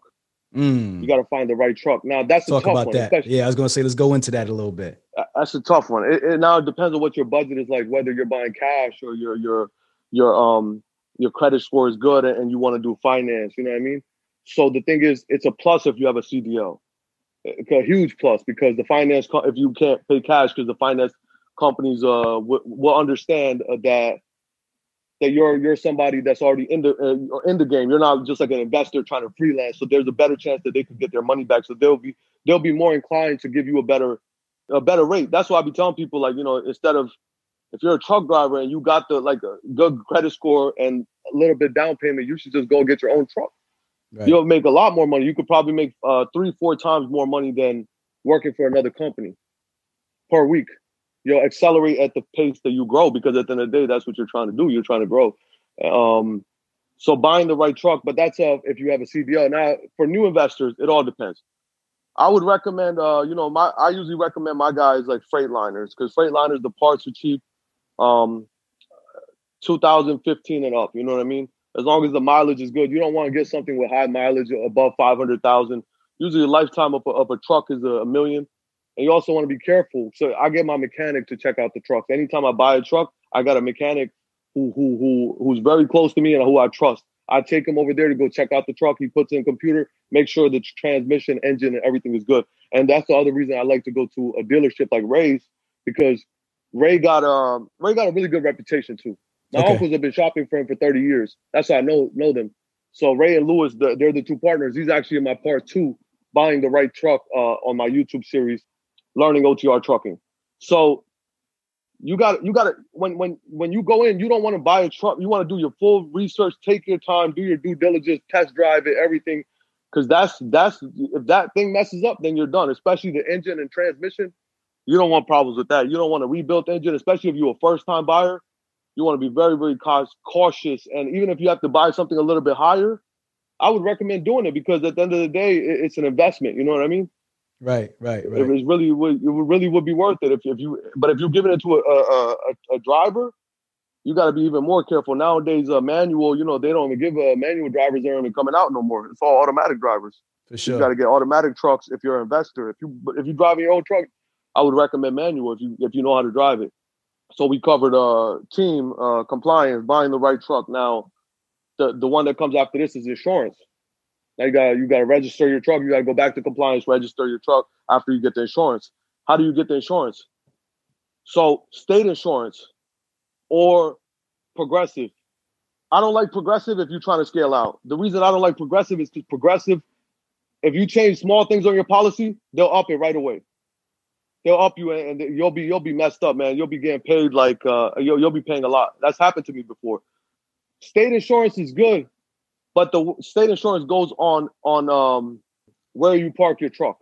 Mm. You got to find the right truck. Now that's talk about one, that. Yeah, I was going to say let's go into that a little bit. That's a tough one. It, it, now it depends on what your budget is like, whether you're buying cash or your your your um your credit score is good and you want to do finance. You know what I mean? So the thing is, it's a plus if you have a CDL. It's a huge plus because the finance if you can't pay cash because the finance companies uh w- will understand uh, that that you're you're somebody that's already in the uh, in the game. You're not just like an investor trying to freelance. So there's a better chance that they could get their money back. So they'll be they'll be more inclined to give you a better a better rate. That's why I be telling people like you know instead of if you're a truck driver and you got the like a good credit score and a little bit down payment, you should just go get your own truck. Right. You'll make a lot more money. You could probably make uh, three four times more money than working for another company per week. You know accelerate at the pace that you grow because at the end of the day that's what you're trying to do. You're trying to grow. Um, so buying the right truck but that's if you have a cdl now for new investors it all depends. I would recommend uh, you know my i usually recommend my guys like freightliners because freightliners the parts are cheap um, 2015 and up. You know what i mean as long as the mileage is good you don't want to get something with high mileage above 500000 usually the lifetime of a, of a truck is a, a million and you also want to be careful. So I get my mechanic to check out the trucks. Anytime I buy a truck, I got a mechanic who who who who's very close to me and who I trust. I take him over there to go check out the truck. He puts in computer, make sure the transmission, engine, and everything is good. And that's the other reason I like to go to a dealership like Ray's because Ray got um Ray got a really good reputation too. My okay. uncles have been shopping for him for 30 years. That's why I know know them. So Ray and Lewis, the, they're the two partners. He's actually in my part two, buying the right truck uh, on my YouTube series learning OTR trucking. So you got you got to when when when you go in, you don't want to buy a truck. You want to do your full research, take your time, do your due diligence, test drive it, everything, because that's that's if that thing messes up, then you're done. Especially the engine and transmission, you don't want problems with that. You don't want to rebuild the engine, especially if you're a first time buyer. You want to be very very cautious, and even if you have to buy something a little bit higher, I would recommend doing it because at the end of the day, it's an investment. You know what I mean? Right, right, right. It was really would it really would be worth it if, if you but if you're giving it to a a, a, a driver, you got to be even more careful nowadays. A uh, manual, you know, they don't even give uh, manual drivers they aren't even coming out no more. It's all automatic drivers. For sure, you got to get automatic trucks if you're an investor. If you but if you drive your own truck, I would recommend manual if you if you know how to drive it. So we covered uh team uh compliance, buying the right truck. Now, the the one that comes after this is insurance. Now you got you got to register your truck. You got to go back to compliance, register your truck after you get the insurance. How do you get the insurance? So state insurance or progressive. I don't like progressive if you're trying to scale out. The reason I don't like progressive is because progressive, if you change small things on your policy, they'll up it right away. They'll up you and you'll be you'll be messed up, man. You'll be getting paid like uh, you'll, you'll be paying a lot. That's happened to me before. State insurance is good but the state insurance goes on on um, where you park your truck.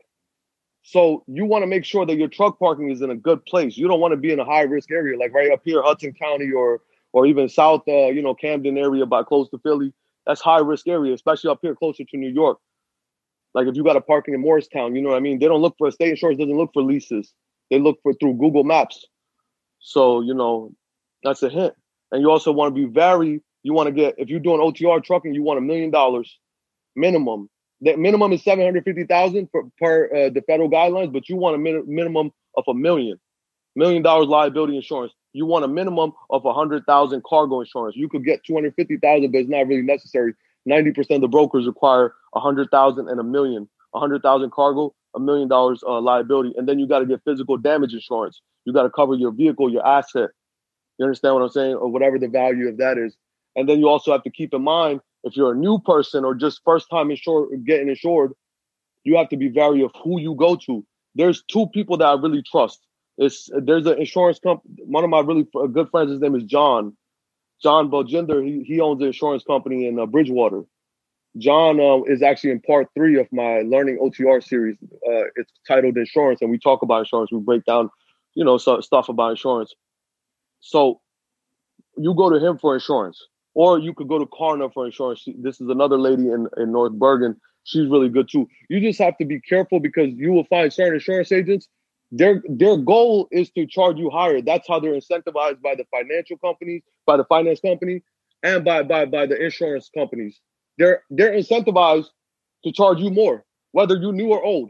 So you want to make sure that your truck parking is in a good place. You don't want to be in a high risk area like right up here, Hudson County, or or even South, uh, you know, Camden area, by close to Philly. That's high risk area, especially up here closer to New York. Like if you got a parking in Morristown, you know what I mean. They don't look for a state insurance. Doesn't look for leases. They look for through Google Maps. So you know, that's a hint. And you also want to be very you want to get if you're doing OTR trucking, you want a million dollars minimum. That minimum is seven hundred fifty thousand per, per uh, the federal guidelines, but you want a min- minimum of a million, million dollars liability insurance. You want a minimum of a hundred thousand cargo insurance. You could get two hundred fifty thousand, but it's not really necessary. Ninety percent of the brokers require a hundred thousand and a million. A hundred thousand cargo, a million dollars uh, liability, and then you got to get physical damage insurance. You got to cover your vehicle, your asset. You understand what I'm saying, or whatever the value of that is. And then you also have to keep in mind if you're a new person or just first time insured getting insured, you have to be wary of who you go to. There's two people that I really trust. It's there's an insurance company. One of my really good friends, his name is John. John Bojinder. He he owns an insurance company in uh, Bridgewater. John uh, is actually in part three of my learning OTR series. Uh, it's titled Insurance, and we talk about insurance. We break down, you know, so, stuff about insurance. So you go to him for insurance. Or you could go to Karna for insurance. This is another lady in, in North Bergen. She's really good too. You just have to be careful because you will find certain insurance agents. Their their goal is to charge you higher. That's how they're incentivized by the financial companies, by the finance company, and by by by the insurance companies. They're they're incentivized to charge you more, whether you're new or old.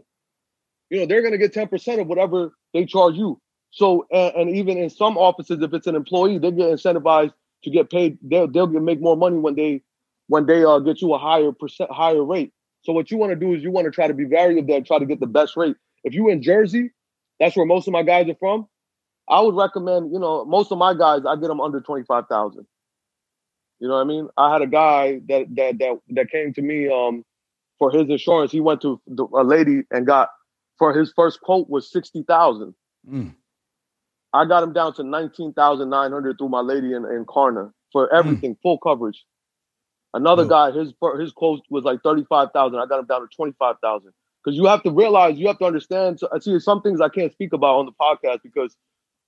You know, they're to get 10% of whatever they charge you. So, and, and, even in some offices, if it's an employee, they get incentivized to get paid. They'll, they'll make more money when they when they uh, get you a higher percent, higher rate. So what you want to do is you want to try to be variable there, try to get the best rate. If you in Jersey, that's where most of my guys are from. I would recommend, you know, most of my guys, I get them under twenty five thousand. You know what I mean? I had a guy that that that that came to me um for his insurance. He went to a lady and got for his first quote was sixty thousand. Mm. I got him down to nineteen thousand nine hundred through my lady in, in Karna for mm. everything, mm. full coverage. Another oh. guy, his his quote was like thirty five thousand. I got him down to twenty five thousand. Because you have to realize, you have to understand. So, I see some things I can't speak about on the podcast because,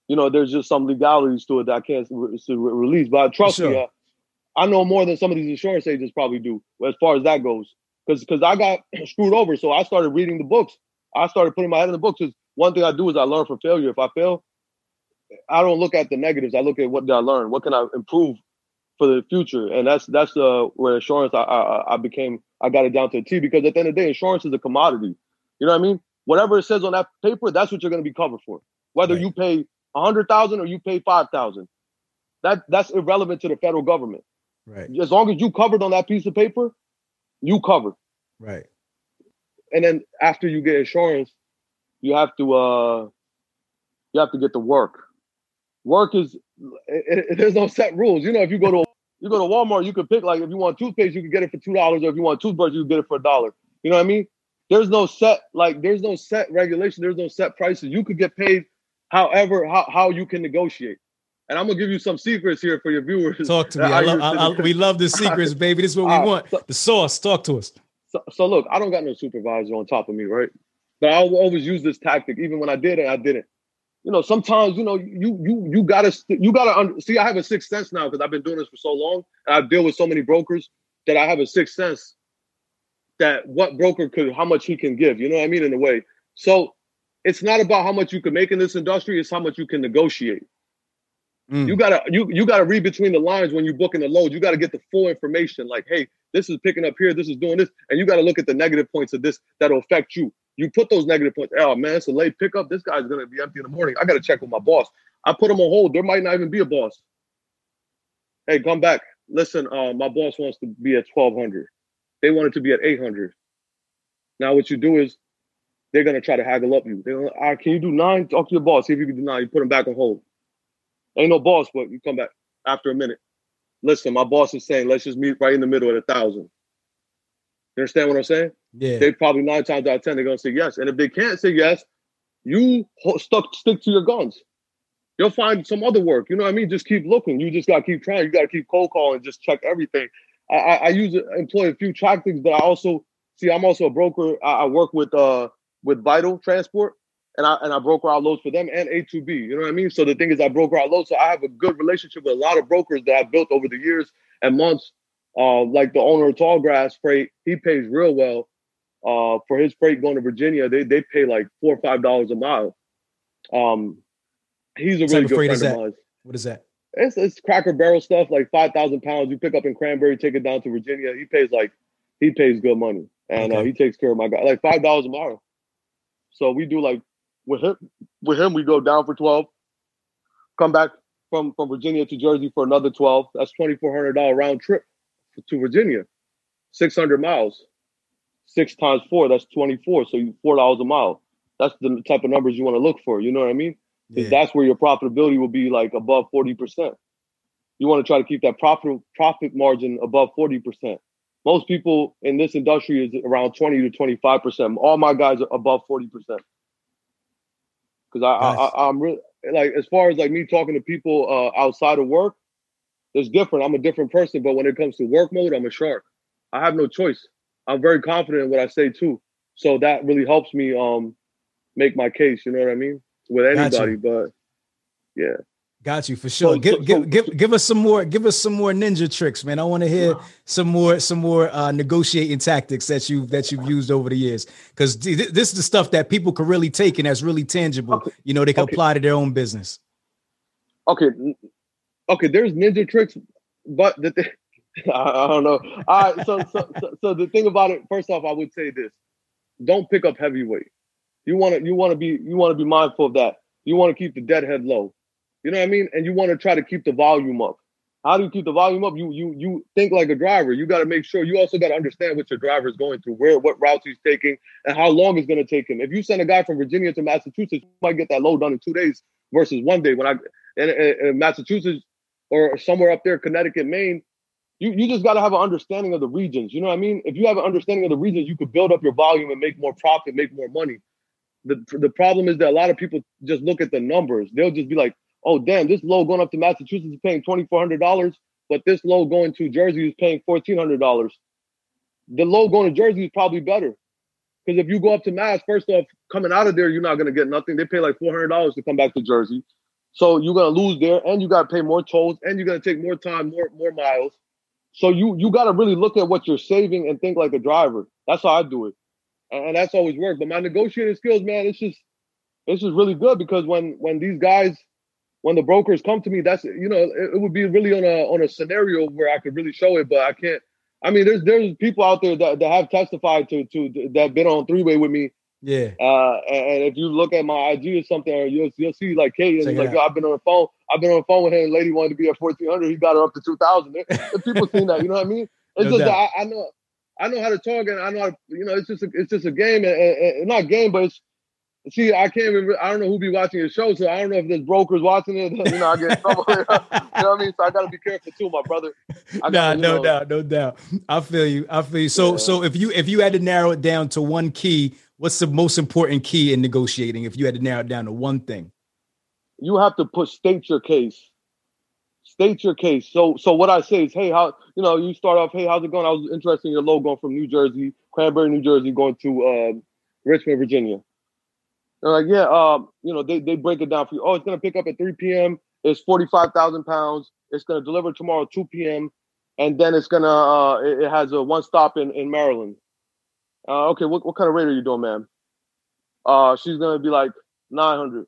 you know, there's just some legalities to it that I can't re- release. But trust sure. me, I, I know more than some of these insurance agents probably do as far as that goes. Because because I got *clears throat* screwed over, so I started reading the books. I started putting my head in the books. Because one thing I do is I learn from failure. If I fail, I don't look at the negatives. I look at what did I learn. What can I improve for the future? And that's that's uh, where insurance I, I I became. I got it down to a T because at the end of the day, insurance is a commodity. You know what I mean? Whatever it says on that paper, that's what you're going to be covered for. Whether right. you pay a hundred thousand or you pay five thousand, that that's irrelevant to the federal government. Right. As long as you covered on that piece of paper, you covered. Right. And then after you get insurance, you have to uh you have to get to work. Work is it, it, there's no set rules. You know, if you go to you go to Walmart, you could pick like if you want toothpaste, you can get it for two dollars, or if you want toothbrush, you can get it for a dollar. You know what I mean? There's no set like there's no set regulation. There's no set prices. You could get paid however how, how you can negotiate. And I'm gonna give you some secrets here for your viewers. Talk to me. *laughs* I love, I, I, we love the secrets, *laughs* baby. This is what we right, want. So, the sauce. Talk to us. So, so look, I don't got no supervisor on top of me, right? But I always use this tactic. Even when I did it, I didn't you know, sometimes you know you you you gotta you gotta under, see. I have a sixth sense now because I've been doing this for so long, and I deal with so many brokers that I have a sixth sense that what broker could how much he can give. You know what I mean? In a way, so it's not about how much you can make in this industry; it's how much you can negotiate. Mm. You gotta you you gotta read between the lines when you're booking the load. You gotta get the full information. Like, hey, this is picking up here, this is doing this, and you gotta look at the negative points of this that'll affect you you put those negative points. Oh man, it's a late pickup. This guy's gonna be empty in the morning. I gotta check with my boss. I put him on hold. There might not even be a boss. Hey, come back. Listen, uh, my boss wants to be at twelve hundred. They want it to be at eight hundred. Now what you do is they're gonna try to haggle up you. They're gonna, uh, can you do nine? Talk to your boss. See if you can do nine. You put them back on hold. Ain't no boss, but you come back after a minute. Listen, my boss is saying let's just meet right in the middle at a thousand. You understand what I'm saying? Yeah. They probably nine times out of ten they're gonna say yes, and if they can't say yes, you stuck stick to your guns. You'll find some other work. You know what I mean? Just keep looking. You just gotta keep trying. You gotta keep cold calling. Just check everything. I, I, I use employ a few tactics, but I also see I'm also a broker. I, I work with uh with Vital Transport, and I and I broker out loads for them and A2B. You know what I mean? So the thing is, I broker out loads. So I have a good relationship with a lot of brokers that I've built over the years and months uh, like the owner of Tallgrass Freight, he pays real well. Uh, for his freight going to Virginia, they they pay like four or five dollars a mile. Um, he's a really good friend of mine. What is that? It's, it's Cracker Barrel stuff, like five thousand pounds. You pick up in Cranbury, take it down to Virginia. He pays like he pays good money, and uh, okay. uh, he takes care of my guy, like five dollars a mile. So we do like with him. With him, we go down for twelve, come back from from Virginia to Jersey for another twelve. That's twenty four hundred dollar round trip to Virginia, 600 miles. Six times four, that's 24. So you four dollars a mile. That's the type of numbers you want to look for. You know what I mean? Yeah. That's where your profitability will be like above 40%. You want to try to keep that profit profit margin above 40%. Most people in this industry is around 20 to 25%. All my guys are above 40%. Because I, nice. I, I'm really like as far as like me talking to people uh, outside of work, there's different. I'm a different person, but when it comes to work mode, I'm a shark. I have no choice. I'm very confident in what I say too. So that really helps me um make my case, you know what I mean? With anybody, but yeah. Got you for sure. So, give, so, give, so, give, give us some more. Give us some more ninja tricks, man. I want to hear some more, some more uh, negotiating tactics that you that you've used over the years. Because th- this is the stuff that people can really take and that's really tangible. Okay. You know, they can okay. apply to their own business. Okay, okay, there's ninja tricks, but the th- *laughs* I, don't know. All right. So, so, so, so the thing about it, first off, I would say this: don't pick up heavyweight. You want to, you want to be, you want to be mindful of that. You want to keep the deadhead low. You know what I mean? And you want to try to keep the volume up. How do you keep the volume up? You you you think like a driver. You got to make sure you also got to understand what your driver is going through, where what routes he's taking, and how long it's going to take him. If you send a guy from Virginia to Massachusetts, you might get that load done in two days versus one day. When I in, in Massachusetts or somewhere up there, Connecticut, Maine, you you just got to have an understanding of the regions. You know what I mean? If you have an understanding of the regions, you could build up your volume and make more profit, make more money. The the problem is that a lot of people just look at the numbers. They'll just be like, oh damn, this low going up to Massachusetts is paying twenty four hundred dollars, but this low going to Jersey is paying fourteen hundred dollars. The low going to Jersey is probably better because if you go up to Mass, first off, coming out of there, you're not gonna get nothing. They pay like four hundred dollars to come back to Jersey, so you're gonna lose there, and you gotta pay more tolls, and you're gonna take more time, more more miles. So you you gotta really look at what you're saving and think like a driver. That's how I do it, and, and that's always worked. But my negotiating skills, man, it's just it's just really good because when when these guys when the brokers come to me, that's you know, it, it, would be really on a on a scenario where I could really show it, but I can't. I mean, there's there's people out there that, that have testified to to that have been on three way with me. Yeah. Uh, and, and, if you look at my IG or something, you'll you'll see like and like, Yo, I've been on the phone. I've been on the phone with him. Lady wanted to be at fourteen hundred. He got her up to two thousand. people seen that. You know what I mean? *laughs* It's no just I, I, know I know how to talk and I know how to, you know it's just a, it's just a game and, and, and not game, but it's See, I can't even. I don't know who be watching your show, so I don't know if there's brokers watching it. *laughs* You know, I get in trouble. *laughs* you know what I mean? So I got to be careful too, my brother. I nah, no know, doubt, no doubt. I feel you. I feel you. So, yeah. so if you if you had to narrow it down to one key, what's the most important key in negotiating? If you had to narrow it down to one thing, you have to put state your case. State your case. So, so what I say is, hey, how you know you start off, hey, how's it going? I was interested in your logo going from New Jersey, Cranbury, New Jersey, going to uh, Richmond, Virginia they're like, yeah, um, you know, they, they break it down for you. Oh, it's gonna pick up at 3 p.m. It's 45,000 pounds. It's gonna deliver tomorrow 2 p.m. And then it's gonna uh, it, it has a one stop in in Maryland. Uh, okay, what, what kind of rate are you doing, ma'am? Uh, she's gonna be like 900.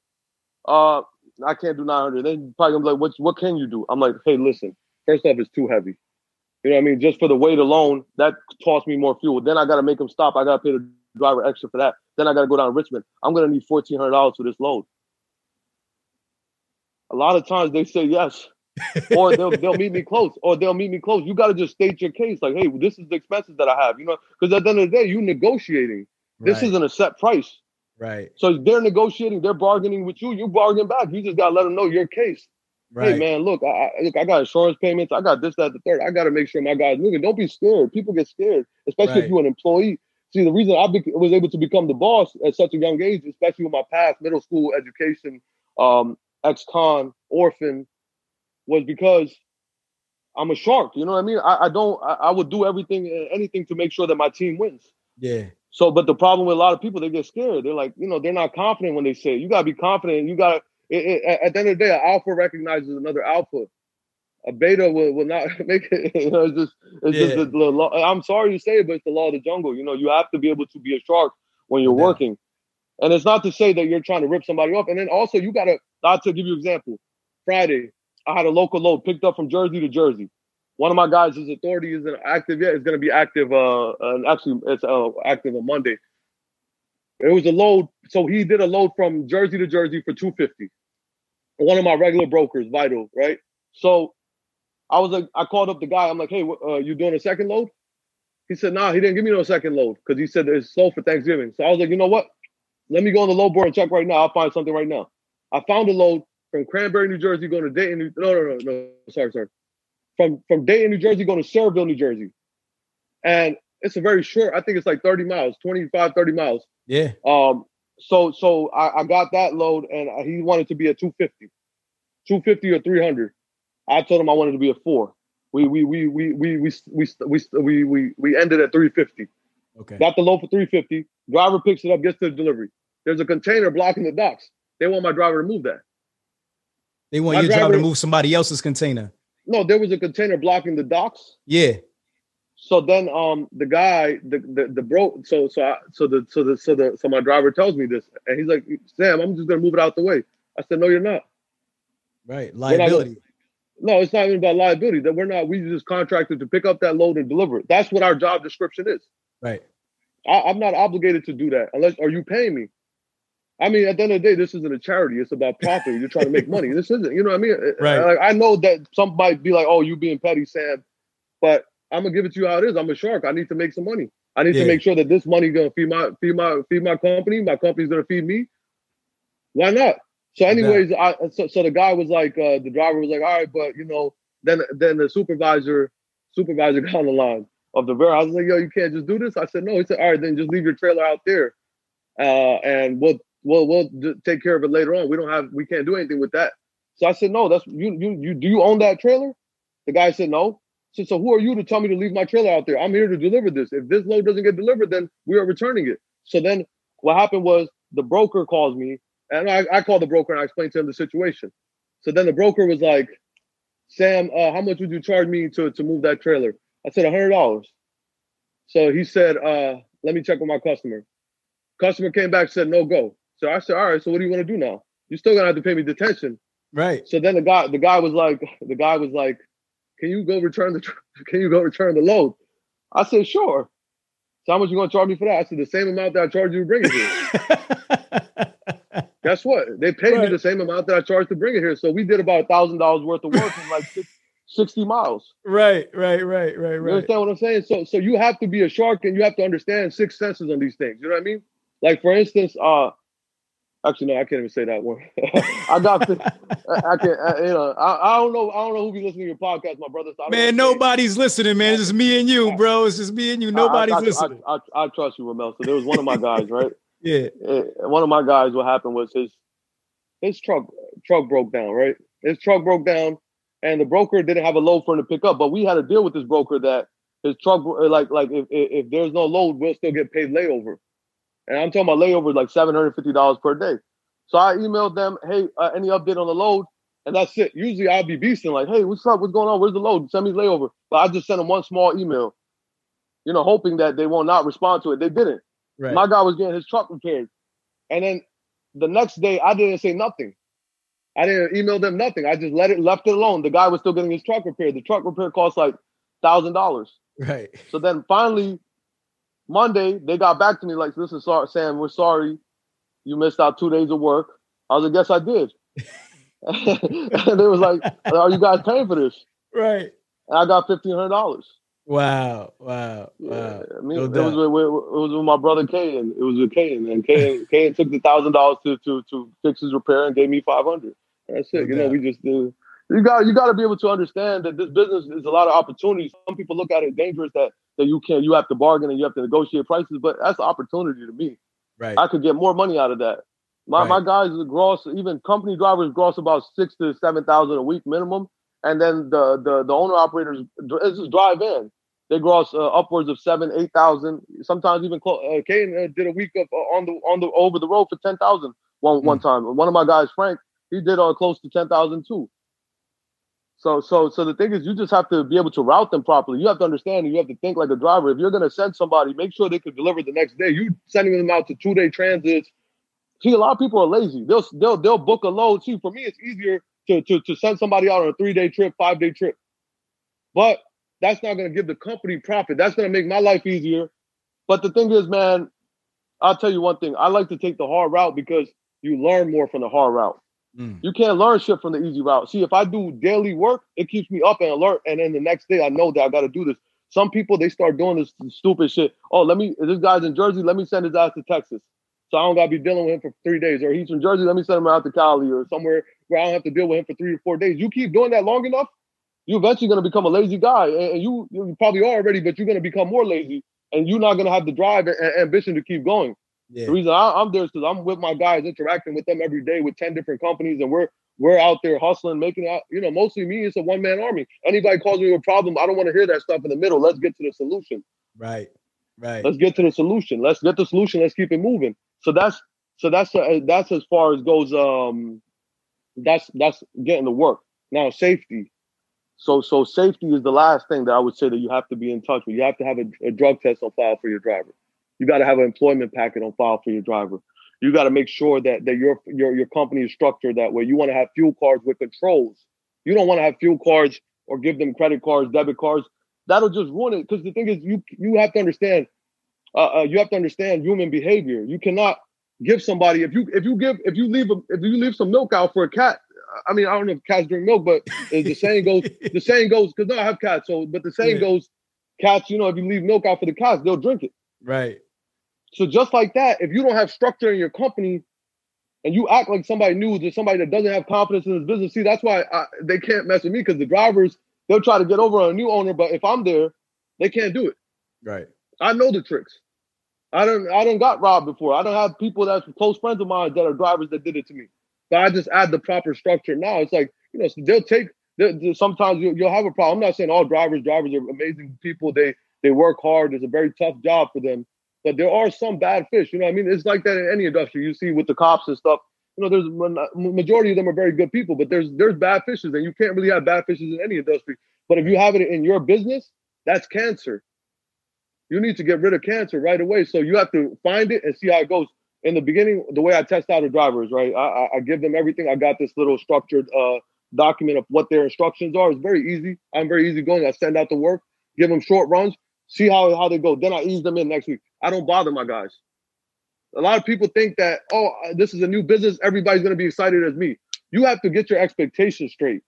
Uh, I can't do 900. Then probably gonna be like, what what can you do? I'm like, hey, listen. First off, it's too heavy. You know what I mean? Just for the weight alone, that costs me more fuel. Then I gotta make them stop. I gotta pay the driver extra for that. Then I got to go down to Richmond. I'm to need $1,400 for this load. A lot of times they say yes, or they'll they'll meet me close, or they'll meet me close. You got to just state your case, like, hey, this is the expenses that I have, you know, because at the end of the day, you're negotiating. Right. This isn't a set price, right? So they're negotiating, they're bargaining with you. You bargain back. You just got to let them know your case. Right. Hey man, look, I, look, I got insurance payments. I got this, that, the third. I got to make sure my guys moving. Don't be scared. People get scared, especially right. if you're an employee. See, the reason I be- was able to become the boss at such a young age, especially with my past middle school education, um, ex-con, orphan, was because I'm a shark. You know what I mean? I, I don't. I, I, would do everything, uh, anything to make sure that my team wins. Yeah. So, but the problem with a lot of people, they get scared. They're like, you know, they're not confident when they say it. You gotta be confident. You gotta. It, it, at the end of the day, an alpha recognizes another alpha a beta will, will not *laughs* make it. You know, it's just it's yeah. just the, law. I'm sorry to say it, but it's the law of the jungle. You know, you have to be able to be a shark when you're yeah. working. And it's not to say that you're trying to rip somebody off. And then also you gotta not to give you an example. Friday, I had a local load picked up from Jersey to Jersey. One of my guys, his authority isn't active yet. It's gonna be active. Uh, uh actually, it's uh, active on Monday. It was a load, so he did a load from Jersey to Jersey for 250. One of my regular brokers, Vital, right? So I was like, I called up the guy. I'm like, hey, uh, you doing a second load? He said, nah, he didn't give me no second load because he said it's sold for Thanksgiving. So I was like, you know what? Let me go on the load board and check right now. I'll find something right now. I found a load from Cranbury, New Jersey, going to Dayton. New- no, no, no, no. Sorry, sorry. From from Dayton, New Jersey, going to Sayreville, New Jersey. And it's a very short, I think it's like 30 miles, 25, 30 miles. Yeah. Um, so so I, I got that load and he wanted to be a 250, 250 or 300. I told him I wanted to be a four. We we we we we we we we we we, ended at 350. Okay. Got the load for 350. Driver picks it up, gets to the delivery. There's a container blocking the docks. They want my driver to move that. They want my your driver, driver to move somebody else's container. No, there was a container blocking the docks. Yeah. So then, um, the guy, the the, the bro, so so I, so the so the so the so my driver tells me this, and he's like, Sam, I'm just gonna move it out the way. I said, No, you're not. Right, liability. No, it's not even about liability. That we're not. We just contracted to pick up that load and deliver it. That's what our job description is. Right. I, am not obligated to do that unless. Are you paying me? I mean, at the end of the day, this isn't a charity. It's about profit. You're trying to make money. This isn't. You know what I mean? Right. Like, I know that some might be like, "Oh, you being petty, Sam," but I'm gonna give it to you how it is. I'm a shark. I need to make some money. I need yeah. to make sure that this money gonna feed my feed my feed my company. My company's gonna feed me. Why not? So, anyways, I so, so the guy was like, uh, the driver was like, all right, but you know, then then the supervisor supervisor *laughs* got on the line of the warehouse. I was like, yo, you can't just do this. I said, no. He said, all right, then just leave your trailer out there, uh, and we'll we'll we'll take care of it later on. We don't have we can't do anything with that. So I said, no. That's you you you. Do you own that trailer? The guy said, no. So, who are you to tell me to leave my trailer out there? I'm here to deliver this. If this load doesn't get delivered, then we are returning it. So then what happened was the broker calls me and I, I called the broker and I explained to him the situation. So then the broker was like, Sam, uh, how much would you charge me to, to move that trailer? I said, $100. So he said, uh, let me check with my customer. Customer came back said, no go. So I said, all right, so what do you want to do now? You're still gonna have to pay me detention. Right. So then the guy, the guy was like, *laughs* the guy was like, can you go return the, *laughs* can you go return the load? I said, sure. So how much you gonna charge me for that? I said, the same amount that I charged you to bring it here. *laughs* Guess what? They paid right. me the same amount that I charged to bring it here. So we did about a thousand dollars worth of work in like 60 miles. Right, right, right, right, right. You understand what I'm saying? So so you have to be a shark and you have to understand six senses on these things. You know what I mean? Like for instance, uh actually no, I can't even say that one. *laughs* I got I, I can't I, you know, I, I don't know, I don't know who be listening to your podcast, my brother. Man, nobody's listening, man. It's just me and you, bro. It's just me and you. Nobody's I, listening. I, I, trust you, Ramel. So there was one of my guys, right? *laughs* Yeah. Eh, one of my guys, what happened was his his truck truck broke down, right? His truck broke down, and the broker didn't have a load for him to pick up. But we had to deal with this broker that his truck, like like if if there's no load, we'll still get paid layover. And I'm talking about layover like seven hundred fifty dollars per day. So I emailed them, hey, uh, any update on the load? And that's it. Usually I'll be beasting like, hey, what's up? What's going on? Where's the load? Send me layover. But I just sent them one small email, you know, hoping that they will not respond to it. They didn't. Right. My guy was getting his truck repaired. And then the next day, I didn't say nothing. I didn't email them nothing. I just let it left it alone. The guy was still getting his truck repaired. The truck repair cost like thousand dollars. Right. So then finally, Monday they got back to me like, "Listen, sorry, Sam, we're sorry. You missed out two days of work." I was like, "Yes, I did." *laughs* *laughs* and they was like, "Are you guys paying for this?" Right. And I got fifteen hundred dollars. Wow! Wow! Wow! I mean, no it, was with, it was with my brother Kane. It was with Kane, and Kane *laughs* Kane took the thousand dollars to to to fix his repair and gave me five hundred. That's it. No you know, we just do. You got you got to be able to understand that this business is a lot of opportunities. Some people look at it dangerous that that you can't you have to bargain and you have to negotiate prices, but that's an opportunity to me. Right. I could get more money out of that. My right. my guys gross even company drivers gross about six to seven thousand a week minimum, and then the the the owner operators this is drive in they gross uh, upwards of seven, eight thousand. Sometimes even close. Uh, Kane uh, did a week of uh, on the on the over the road for ten thousand one mm. one time. One of my guys, Frank, he did uh, close to ten thousand too. So so so the thing is, you just have to be able to route them properly. You have to understand, and you have to think like a driver. If you're going to send somebody, make sure they can deliver the next day. You sending them out to two day transits. See, a lot of people are lazy. They'll they'll they'll book a load. See, for me, it's easier to to to send somebody out on a three day trip, five day trip. But that's not going to give the company profit. That's going to make my life easier. But the thing is, man, I'll tell you one thing. I like to take the hard route because you learn more from the hard route. Mm. You can't learn shit from the easy route. See, if I do daily work, it keeps me up and alert. And then the next day, I know that I got to do this. Some people they start doing this stupid shit. Oh, let me. This guy's in Jersey. Let me send his ass to Texas, so I don't got to be dealing with him for three days. Or he's from Jersey. Let me send him out to Cali or somewhere where I don't have to deal with him for three or four days. You keep doing that long enough, you're eventually to become a lazy guy, and you you probably are already, but you're to become more lazy, and you're not to have the drive and, ambition to keep going. Yeah. The reason I, am there is because I'm with my guys, interacting with them every day with ten different companies, and we're we're out there hustling, making out. You know, mostly me. It's a one man army. Anybody calls me a problem, I don't want to hear that stuff in the middle. Let's get to the solution. Right. Right. Let's get to the solution. Let's get the solution. Let's keep it moving. So that's so that's uh, that's as far as goes. Um, that's that's getting the work. Now safety. So so safety is the last thing that I would say that you have to be in touch with. You have to have a, a drug test on file for your driver. You got to have an employment packet on file for your driver. You got to make sure that that your your your company is structured that way. You want to have fuel cards with controls. You don't want to have fuel cards or give them credit cards, debit cards. That'll just ruin it. Because the thing is, you you have to understand. Uh, uh, you have to understand human behavior. You cannot give somebody if you if you give if you leave a, if you leave some milk out for a cat. I mean, I don't know if cats drink milk, but the saying goes *laughs* the saying goes because no, I have cats. So, but the saying yeah. goes, cats. You know, if you leave milk out for the cats, they'll drink it. Right. So just like that, if you don't have structure in your company, and you act like somebody new, there's somebody that doesn't have confidence in his business. See, that's why I, they can't mess with me because the drivers they'll try to get over on a new owner, but if I'm there, they can't do it. Right. I know the tricks. I don't I don't got robbed before. I don't have people that's close friends of mine that are drivers that did it to me. But I just add the proper structure now. It's like, you know, they'll take they'll, sometimes you'll, you'll have a problem. I'm not saying all drivers, drivers are amazing people. They they work hard. It's a very tough job for them. But there are some bad fish. You know I mean? It's like that in any industry. You see with the cops and stuff. You know, there's majority of them are very good people, but there's there's bad fishes, and you can't really have bad fishes in any industry. But if you have it in your business, that's cancer. You need to get rid of cancer right away. So you have to find it and see how it goes. In the beginning, the way I test out the drivers, right? I, I give them everything. I got this little structured uh, document of what their instructions are. It's very easy. I'm very easy going. I send out the work, give them short runs, see how, how they go. Then I ease them in next week. I don't bother my guys. A lot of people think that, oh, uh, this is a new business. Everybody's going to be excited as me. You have to get your expectations straight.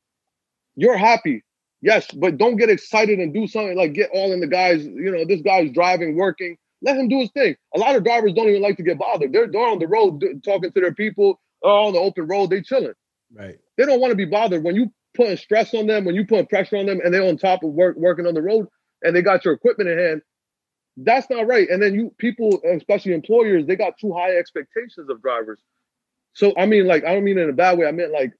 You're happy. Yes, but don't get excited and do something like get all in the guys. You know, this guy's driving, working. Let him do his thing. A lot of drivers don't even like to get bothered. They're, they're on the road talking to their people, or on the open road. They chilling. Right. They don't want to be bothered when you putting stress on them, when you putting pressure on them, and they're on top of work working on the road, and they got your equipment in hand. That's not right. And then you people, especially employers, they got too high expectations of drivers. So I mean, like, I don't mean in a bad way. I meant like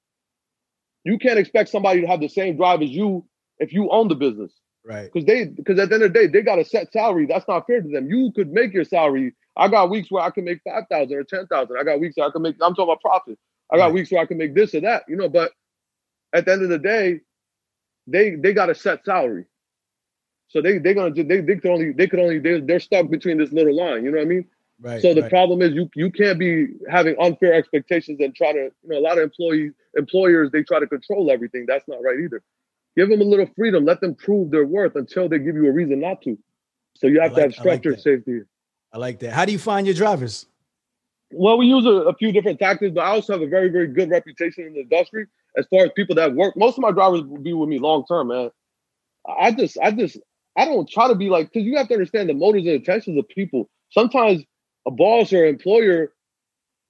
you can't expect somebody to have the same drive as you if you own the business. Right. Because they because at the end of the day, they got a set salary. That's not fair to them. You could make your salary. I got weeks where I can make five thousand or ten thousand. I got weeks where I can make. I'm talking about profit. I got right. weeks where I can make this or that. You know, but at the end of the day, they they got a set salary. So they they're gonna they they could only they could only they're, they're stuck between this little line. You know what I mean? Right. So the right. problem is you you can't be having unfair expectations and try to you know a lot of employees employers they try to control everything. That's not right either. Give them a little freedom. Let them prove their worth until they give you a reason not to. So you have like, to have structure like safety. I like that. How do you find your drivers? Well, we use a, a, few different tactics, but I also have a very, very good reputation in the industry as far as people that work. Most of my drivers will be with me long term, man. I just, I just, I don't try to be like because you have to understand the motives and intentions of people. Sometimes a boss or employer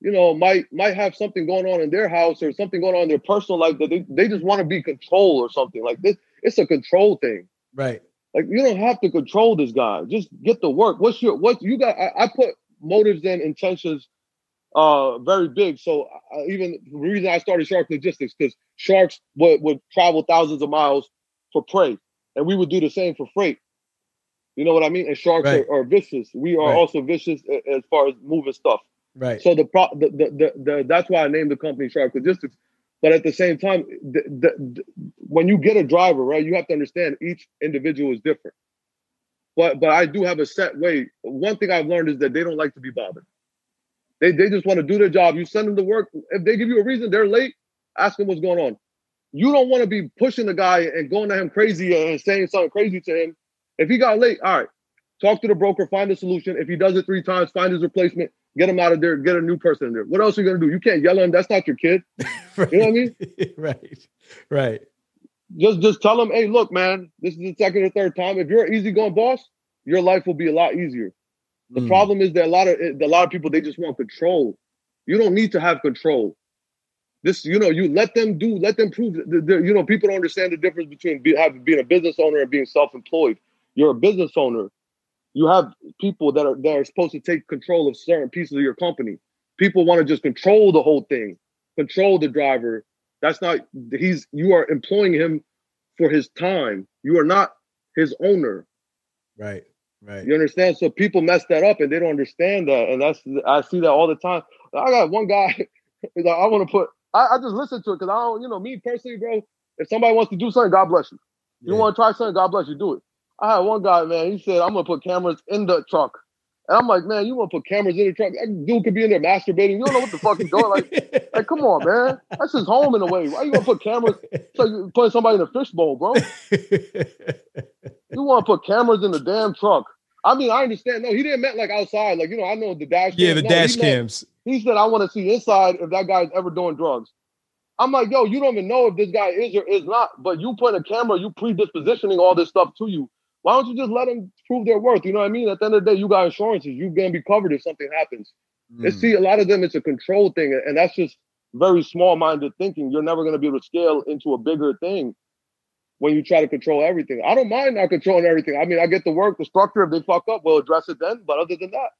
you know, might might have something going on in their house or something going on in their personal life that they, they just want to be controlled or something like this. It's a control thing. Right. Like you don't have to control this guy. Just get the work. What's your what you got? I, I put motives and intentions uh very big. So uh, even the reason I started Shark Logistics because sharks would, would travel thousands of miles for prey, and we would do the same for freight. You know what I mean? And sharks right. are, are, vicious. We are right. also vicious as far as moving stuff. Right. So the pro the, the, the, the that's why I named the company Shark Logistics. But at the same time, the, the, when you get a driver, right, you have to understand each individual is different. But but I do have a set way. One thing I've learned is that they don't like to be bothered. They they just want to do their job. You send them to work. If they give you a reason they're late, ask them what's going on. You don't want to be pushing the guy and going to him crazy and saying something crazy to him. If he got late, all right, talk to the broker, find a solution. If he does it three times, find his replacement. Get him out of there. Get a new person in there. What else are you gonna do? You can't yell at him. That's not your kid. right. *laughs* You know what I mean? *laughs* right. Right. Just just tell him, hey, look, man, this is the second or third time. If you're an easygoing boss, your life will be a lot easier. The mm. problem is that a lot of a lot of people they just want control. You don't need to have control. This, you know, you let them do, let them prove. The, the, you know, people don't understand the difference between be, having, being a business owner and being self-employed. You're a business owner you have people that are that are supposed to take control of certain pieces of your company. People want to just control the whole thing, control the driver. That's not he's you are employing him for his time. You are not his owner. Right. Right. You understand? So people mess that up and they don't understand that. And that's I see that all the time. I got one guy *laughs* like, I want to put I, I, just listen to it because I don't, you know, me personally, bro. If somebody wants to do something, God bless you. You yeah. want to try something, God bless you, do it. I had one guy, man. He said, "I'm gonna put cameras in the truck, And I'm like, man, you want to put cameras in the truck? That dude could be in there masturbating. You don't know what the fuck he's doing. Like, like, come on, man. That's his home in a way. Why you gonna put cameras? It's like putting somebody in a fishbowl, bro. you want to put cameras in the damn truck. I mean, I understand. No, he didn't meant like outside. Like, you know, I know the dash. Cams. Yeah, the no, dash he meant, cams. He said, I want to see inside if that guy's ever doing drugs. I'm like, yo, you don't even know if this guy is or is not, but you put a camera, you predispositioning all this stuff to you. Why don't you just let them prove their worth? You know what I mean? At the end of the day, you got insurances. You're gonna be covered if something happens. Mm. And see, a lot of them, it's a control thing, and that's just very small-minded thinking. You're never gonna be able to scale into a bigger thing when you try to control everything. I don't mind not controlling everything. I mean, I get the work, the structure. If they fuck up, we'll address it then. But other than that,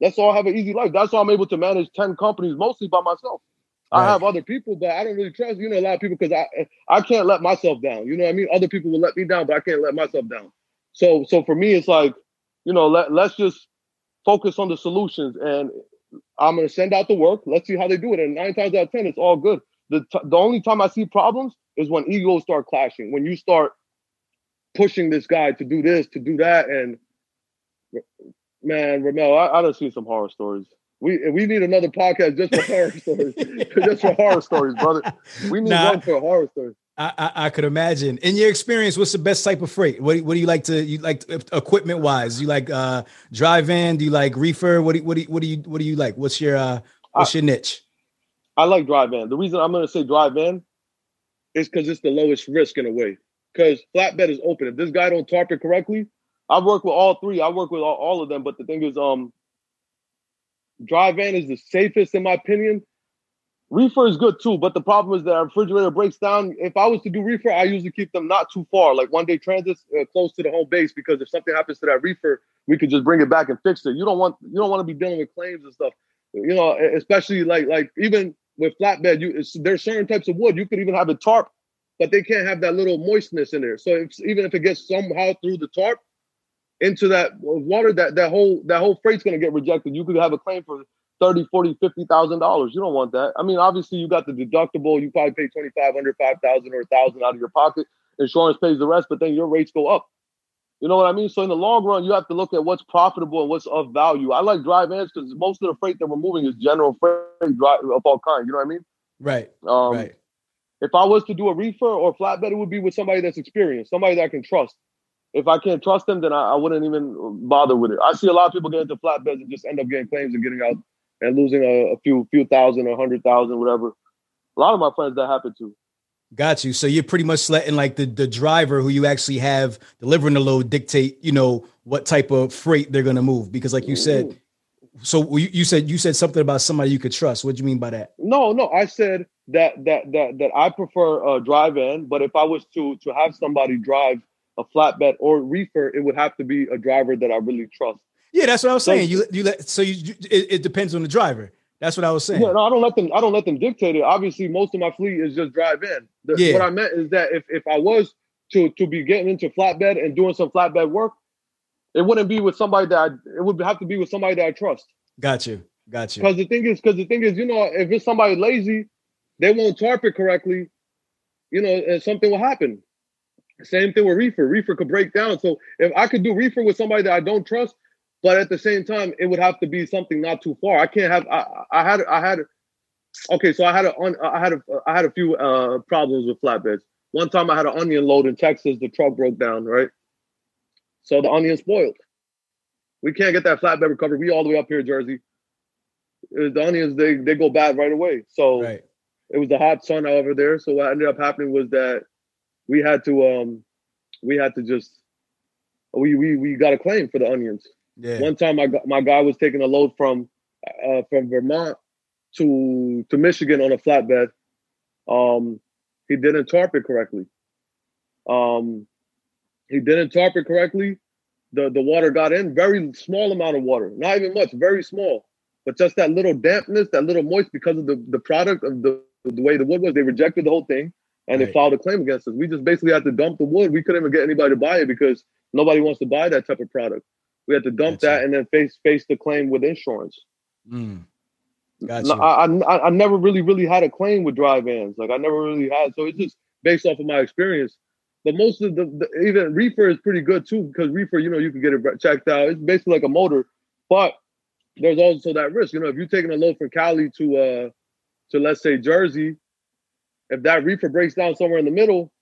that's why I have an easy life. That's why I'm able to manage ten companies mostly by myself. Right. I have other people, but I don't really trust you know a lot of people because I I can't let myself down. You know what I mean? Other people will let me down, but I can't let myself down. So so for me, it's like, you know, let, let's just focus on the solutions. And I'm gonna send out the work. Let's see how they do it. And nine times out of ten, it's all good. The t- the only time I see problems is when egos start clashing. When you start pushing this guy to do this, to do that, and man, Ramel, I, I done seen some horror stories. We we need another podcast just for horror *laughs* stories, *laughs* just for horror stories, brother. We need nah, one for horror stories. I, I, I, could imagine. In your experience, what's the best type of freight? What, what do you like to you like equipment wise? You like uh dry van? Do you like reefer? What do, what do you, what do you what do you like? What's your uh what's I, your niche? I like dry van. The reason I'm going to say dry van is because it's the lowest risk in a way. Because flatbed is open. If this guy don't tarp it correctly, I work with all three. I work with all, all of them. But the thing is, um, dry van is the safest in my opinion Reefer is good too, but the problem is that our refrigerator breaks down. If I was to do reefer, I usually keep them not too far, like one day transits uh, close to the home base, because if something happens to that reefer, we could just bring it back and fix it. You don't want you don't want to be dealing with claims and stuff. You know, especially like like even with flatbed, you there's certain types of wood you could even have a tarp, but they can't have that little moistness in there. So if, even if it gets somehow through the tarp into that water, that that whole that whole freight's gonna get rejected. You could have a claim for 30, 40, 50,000 dollars. You don't want that. I mean, obviously you got the deductible. You probably pay 2,500, 5,000 or 1,000 out of your pocket. Insurance pays the rest, but then your rates go up. You know what I mean? So in the long run, you have to look at what's profitable and what's of value. I like dry vans because most of the freight that we're moving is general freight dry, of all kinds. You know what I mean? Right. Um, right. If I was to do a reefer or flatbed, it would be with somebody that's experienced, somebody that I can trust. If I can't trust them, then I, I wouldn't even bother with it. I see a lot of people get into flatbeds and just end up getting claims and getting out and losing a, a few few thousand, a hundred thousand, whatever. A lot of my friends that happened to. Got you. So you're pretty much letting like the, the driver who you actually have delivering the load dictate, you know, what type of freight they're gonna move. Because like you said, mm-hmm. so you, you said you said something about somebody you could trust. What do you mean by that? No, no, I said that that that that I prefer uh, a dry van, but if I was to to have somebody drive a flatbed or reefer, it would have to be a driver that I really trust. Yeah, that's what I was saying. You you let so you, you it, it, depends on the driver. That's what I was saying. Yeah, no, I don't let them. I don't let them dictate it. Obviously, most of my fleet is just dry van. The, yeah. What I meant is that if if I was to to be getting into flatbed and doing some flatbed work, it wouldn't be with somebody that I, it would have to be with somebody that I trust. Got you. Got you. Because the thing is, because the thing is, you know, if it's somebody lazy, they won't tarp it correctly. You know, and something will happen. Same thing with reefer. Reefer could break down. So if I could do reefer with somebody that I don't trust, but at the same time, it would have to be something not too far. I can't have. I, I had. I had. Okay, so I had a. I had a. I had a few uh, problems with flatbeds. One time, I had an onion load in Texas. The truck broke down. Right. So the onion spoiled. We can't get that flatbed recovered. We all the way up here, Jersey. The onions they they go bad right away. So right. it was the hot sun over there. So what ended up happening was that we had to um we had to just we we we got a claim for the onions. Yeah. One time, my my guy was taking a load from uh, from Vermont to to Michigan on a flatbed. Um, he didn't tarp it correctly. Um, he didn't tarp it correctly. The the water got in very small amount of water, not even much, very small, but just that little dampness, that little moist because of the the product of the the way the wood was. They rejected the whole thing and right. they filed a claim against us. We just basically had to dump the wood. We couldn't even get anybody to buy it because nobody wants to buy that type of product. We had to dump that and then face face the claim with insurance. Mm. Gotcha. I, I I never really really had a claim with dry vans. Like I never really had. So it's just based off of my experience. But most of the, the even reefer is pretty good too because reefer, you know, you can get it checked out. It's basically like a motor. But there's also that risk. You know, if you're taking a load from Cali to uh to let's say Jersey, if that reefer breaks down somewhere in the middle,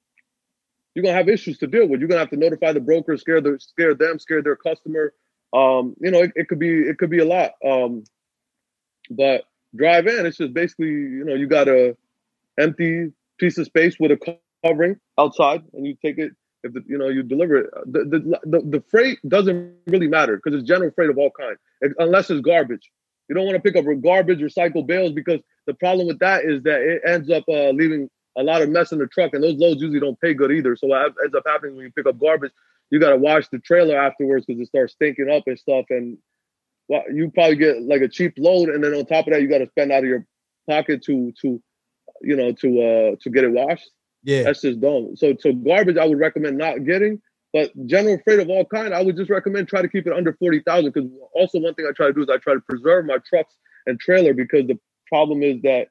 you're gonna have issues to deal with. You're gonna have to notify the broker, scare the scare them, scare their customer. Um, you know, it, it could be it could be a lot. Um, but dry van, it's just basically, you know, you got a empty piece of space with a covering outside, and you take it. If the, you know you deliver it, the the, the, the freight doesn't really matter because it's general freight of all kinds, unless it's garbage. You don't want to pick up garbage, recycle bales because the problem with that is that it ends up uh, leaving a lot of mess in the truck, and those loads usually don't pay good either. So what ends up happening when you pick up garbage, you got to wash the trailer afterwards because it starts stinking up and stuff. And well, you probably get like a cheap load, and then on top of that, you got to spend out of your pocket to to you know to uh to get it washed. Yeah, that's just dumb. So so garbage, I would recommend not getting. But general freight of all kind, I would just recommend try to keep it under forty thousand. Because also one thing I try to do is I try to preserve my trucks and trailer because the problem is that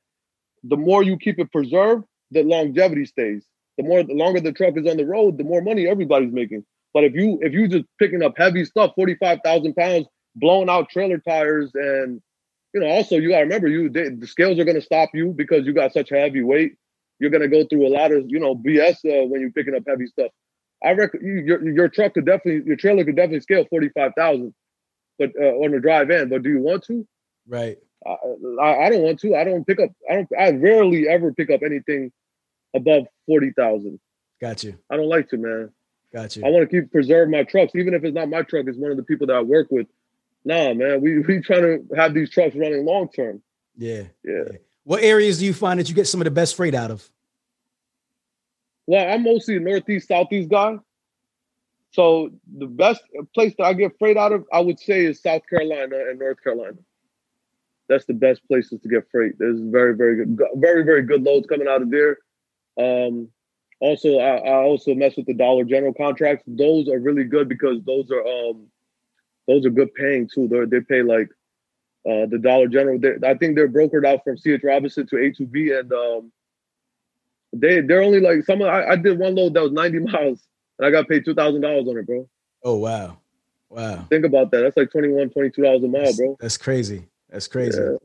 the more you keep it preserved, the longevity stays. The more the longer the truck is on the road, the more money everybody's making. But if you if you just picking up heavy stuff, forty five thousand pounds, blown out trailer tires, and you know also you got to remember you they, the scales are going to stop you because you got such heavy weight. You're going to go through a lot of you know BS uh, when you're picking up heavy stuff. I reckon your your truck could definitely your trailer could definitely scale forty five thousand, but uh, on the dry van. But do you want to? Right. I, I, don't want to. I don't pick up. I don't. I rarely ever pick up anything above forty thousand. Got you. I don't like to, man. Got you. I want to keep preserve my trucks, even if it's not my truck. It's one of the people that I work with. Nah, man. We we trying to have these trucks running long term. Yeah. yeah. Yeah. What areas do you find that you get some of the best freight out of? Well, I'm mostly a northeast, southeast guy. So the best place that I get freight out of, I would say, is South Carolina and North Carolina. That's the best places to get freight. There's very, very good, very, very good loads coming out of there. Um, also, I, I, also mess with the Dollar General contracts. Those are really good because those are um, those are good paying too. They they pay like uh, the Dollar General. They, I think they're brokered out from CH Robinson to A2B, and um, they they're only like some. Of, I, I did one load that was 90 *laughs* miles, and I got paid two thousand dollars on it, bro. Oh wow, wow! Think about that. That's like 21 dollars a mile, bro. That's crazy. That's crazy. Yeah.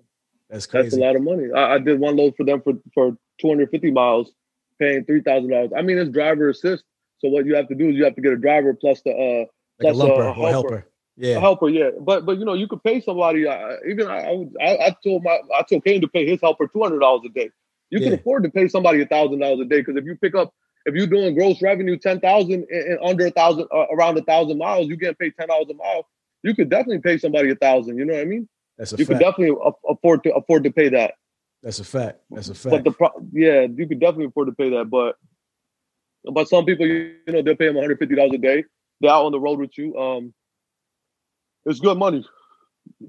That's crazy. That's a lot of money. I, I did one load for them for for 250 miles, paying three thousand dollars. I mean, it's driver assist. So what you have to do is you have to get a driver plus the uh like plus a, lumper, a helper. helper. Yeah, a helper. Yeah, but but you know you could pay somebody. Uh, even I, I I told my I told Kane to pay his helper two hundred dollars a day. You yeah. can afford to pay somebody a thousand dollars a day because if you pick up if you're doing gross revenue ten thousand and under a thousand uh, around a thousand miles, you get paid ten dollars a mile. You could definitely pay somebody a thousand. You know what I mean? That's a you fact. could definitely afford to afford to pay that. That's a fact. That's a fact. But the pro- yeah, you could definitely afford to pay that. But but some people, you know, they'll pay them one hundred fifty dollars a day. They're out on the road with you. Um, it's good money.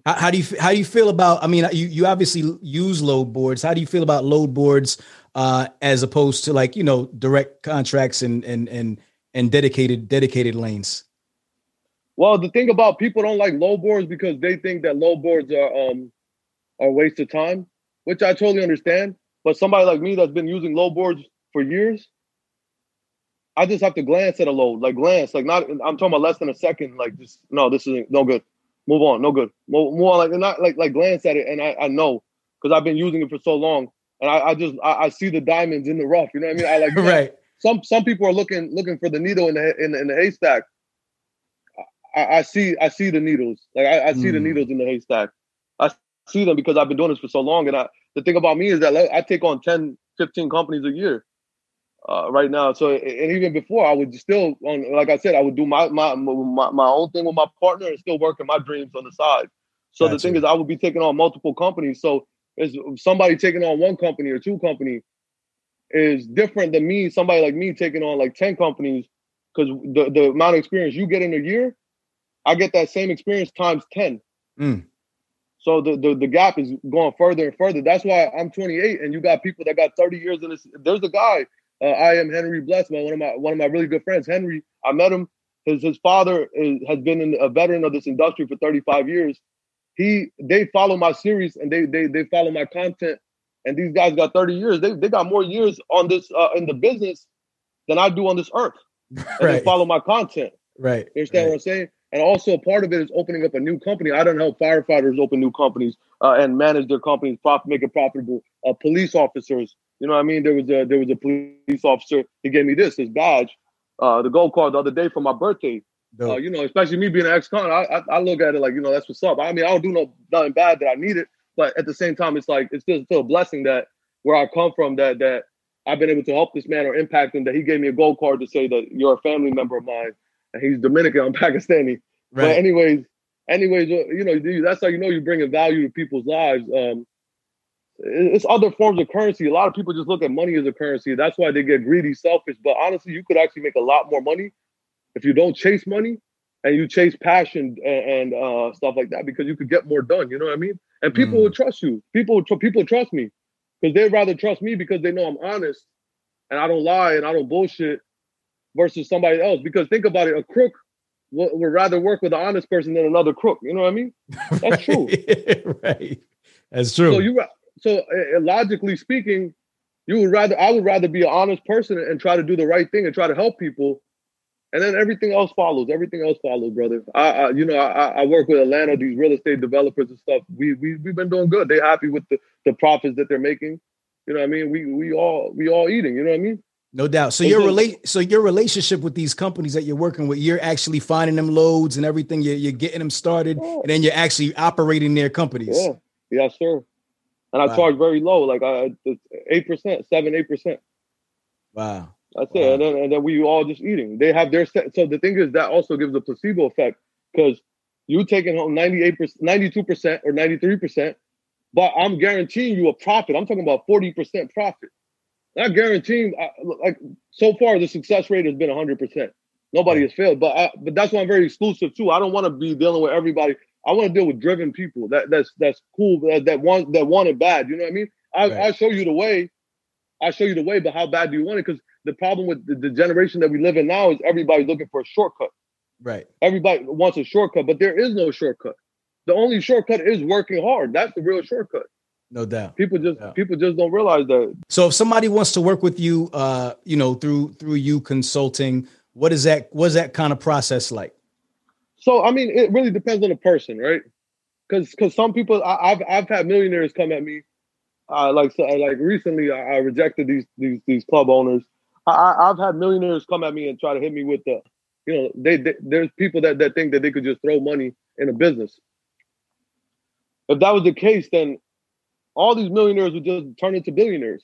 How, how, do you how do you feel about? I mean, you you obviously use load boards. How do you feel about load boards uh, as opposed to like you know direct contracts and and and and dedicated dedicated lanes? Well, the thing about people don't like load boards because they think that load boards are um are a waste of time, which I totally understand. But somebody like me that's been using load boards for years, I just have to glance at a load, like glance, like not. I'm talking about less than a second. Like just no, this is no good. Move on, no good. Move, move on, like not like like glance at it, and I, I know because I've been using it for so long, and I, I just I, I, see the diamonds in the rough. You know what I mean? I like *laughs* right. Some some people are looking looking for the needle in the in, in the haystack. I, I see I see the needles. Like I, I see mm. the needles in the haystack. I see them because I've been doing this for so long. And I, the thing about me is that I take on 10, 15 companies a year uh, right now. So and even before, I would still on like I said, I would do my my my, my own thing with my partner and still working my dreams on the side. So gotcha. the thing is, I would be taking on multiple companies. So is somebody taking on one company or two company is different than me. Somebody like me taking on like ten companies because the the amount of experience you get in a year I get that same experience times 10. Mm. So the, the the gap is going further and further. That's why I'm 28 and you got people that got 30 years in this. There's a guy, uh, I am Henry Blessed, one of my one of my really good friends. Henry, I met him. His his father is, has been in, a veteran of this industry for 35 years. He they follow my series and they they they follow my content. And these guys got 30 years. They they got more years on this uh, in the business than I do on this earth. And right. they follow my content. Right. You understand right. what I'm saying? And also part of it is opening up a new company. I don't help firefighters open new companies uh, and manage their companies, profit, make it profitable. Uh, police officers, you know what I mean? There was a there was a police officer. He gave me this, his badge, uh, the gold card the other day for my birthday. Uh, you know, especially me being an ex-con, I, I, I look at it like you know that's what's up. I mean, I don't do no nothing bad that I need it, but at the same time, it's like it's still, still a blessing that where I come from that that I've been able to help this man or impact him. That he gave me a gold card to say that you're a family member of mine, he's Dominican, I'm Pakistani. Right. But anyways, anyways, you know, that's how you know you're bringing value to people's lives. Um, it's other forms of currency. A lot of people just look at money as a currency. That's why they get greedy, selfish. But honestly, you could actually make a lot more money if you don't chase money and you chase passion and, and uh, stuff like that because you could get more done. You know what I mean? And people mm. will trust you. People people trust me because they'd rather trust me because they know I'm honest and I don't lie and I don't bullshit versus somebody else. Because think about it, a crook would, would rather work with an honest person than another crook. You know what I mean? That's *laughs* right. true. right. That's true. So you so uh, logically speaking, you would rather I would rather be an honest person and try to do the right thing and try to help people, and then everything else follows. Everything else follows, brother. I, I you know I, I work with Atlanta, these real estate developers and stuff. We we we've been doing good. They're happy with the the profits that they're making. You know what I mean? We we all we all eating. You know what I mean? No doubt. So your relate so your relationship with these companies that you're working with, you're actually finding them loads and everything. You're, you're getting them started, yeah. and then you're actually operating their companies. Yeah. Yes, sir and I wow. charge very low, like uh, eight percent, seven, eight percent. Wow. That's wow. it, and then and then we all just eating. They have their set. So the thing is that also gives a placebo effect because you're taking home ninety eight percent, ninety two percent, or ninety three percent, but I'm guaranteeing you a profit. I'm talking about forty percent profit. Not guaranteeing. Like so far, the success rate has been hundred percent. Nobody has failed, but I, but that's why I'm very exclusive too. I don't want to be dealing with everybody. I want to deal with driven people that that's that's cool that, that want that want it bad. You know what I mean? I right. I show you the way. I show you the way, but how bad do you want it? Because the problem with the, the generation that we live in now is everybody's looking for a shortcut. Right. Everybody wants a shortcut, but there is no shortcut. The only shortcut is working hard. That's the real shortcut. No doubt. People just no people just don't realize that. So if somebody wants to work with you, uh, you know, through through U Consulting, what is that? What is that kind of process like? So I mean, it really depends on the person, right? Because because some people, I, have I've had millionaires come at me, uh, like so, like recently, I, I, rejected these these these club owners. I, I've had millionaires come at me and try to hit me with the, you know, they, they there's people that that think that they could just throw money in a business. If that was the case, then all these millionaires would just turn into billionaires.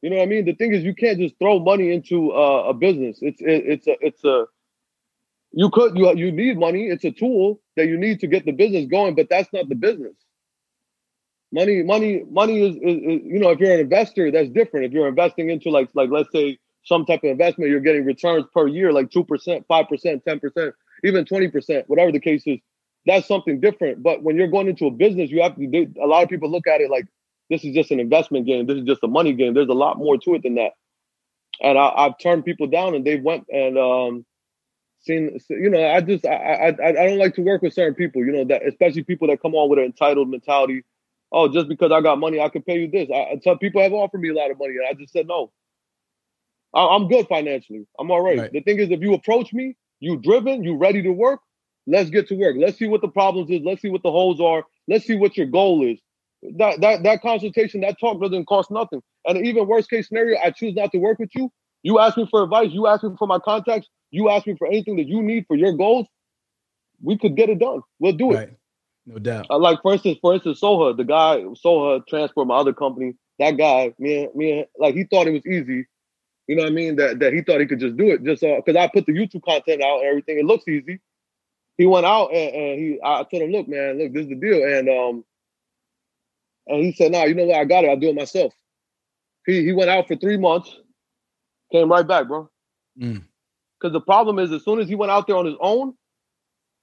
You know what I mean? The thing is, you can't just throw money into uh, a business. It's it, it's a it's a you could you you need money. It's a tool that you need to get the business going, but that's not the business. Money, money, money is, is, is, you know if you're an investor, that's different. If you're investing into like like let's say some type of investment, you're getting returns per year like two percent, five percent, ten percent, even twenty percent, whatever the case is. That's something different. But when you're going into a business, you have to. They, a lot of people look at it like this is just an investment game. This is just a money game. There's a lot more to it than that. And I, have turned people down, and they went and um, seen, you know, I just, I, I, I don't like to work with certain people, you know, that especially people that come on with an entitled mentality. Oh, just because I got money, I can pay you this. I, some people have offered me a lot of money, and I just said no. I, am good financially. I'm all right. right. The thing is, if you approach me, you driven, you ready to work, let's get to work. Let's see what the problems is. Let's see what the holes are. Let's see what your goal is. That that that consultation, that talk doesn't cost nothing. And even worst case scenario, I choose not to work with you. You ask me for advice. You ask me for my contacts. You ask me for anything that you need for your goals, we could get it done. We'll do it. Right. No doubt. Uh, like for instance, for instance, Soha, the guy Soha Transport, my other company, that guy, me, me, like he thought it was easy. You know what I mean? That that he thought he could just do it, just because uh, I put the YouTube content out and everything. It looks easy. He went out and, and he, I told him, look, man, look, this is the deal, and um, and he said, nah, you know what? I got it. I'll do it myself. He he went out for three months, came right back, bro. Mm. Because the problem is, as soon as he went out there on his own,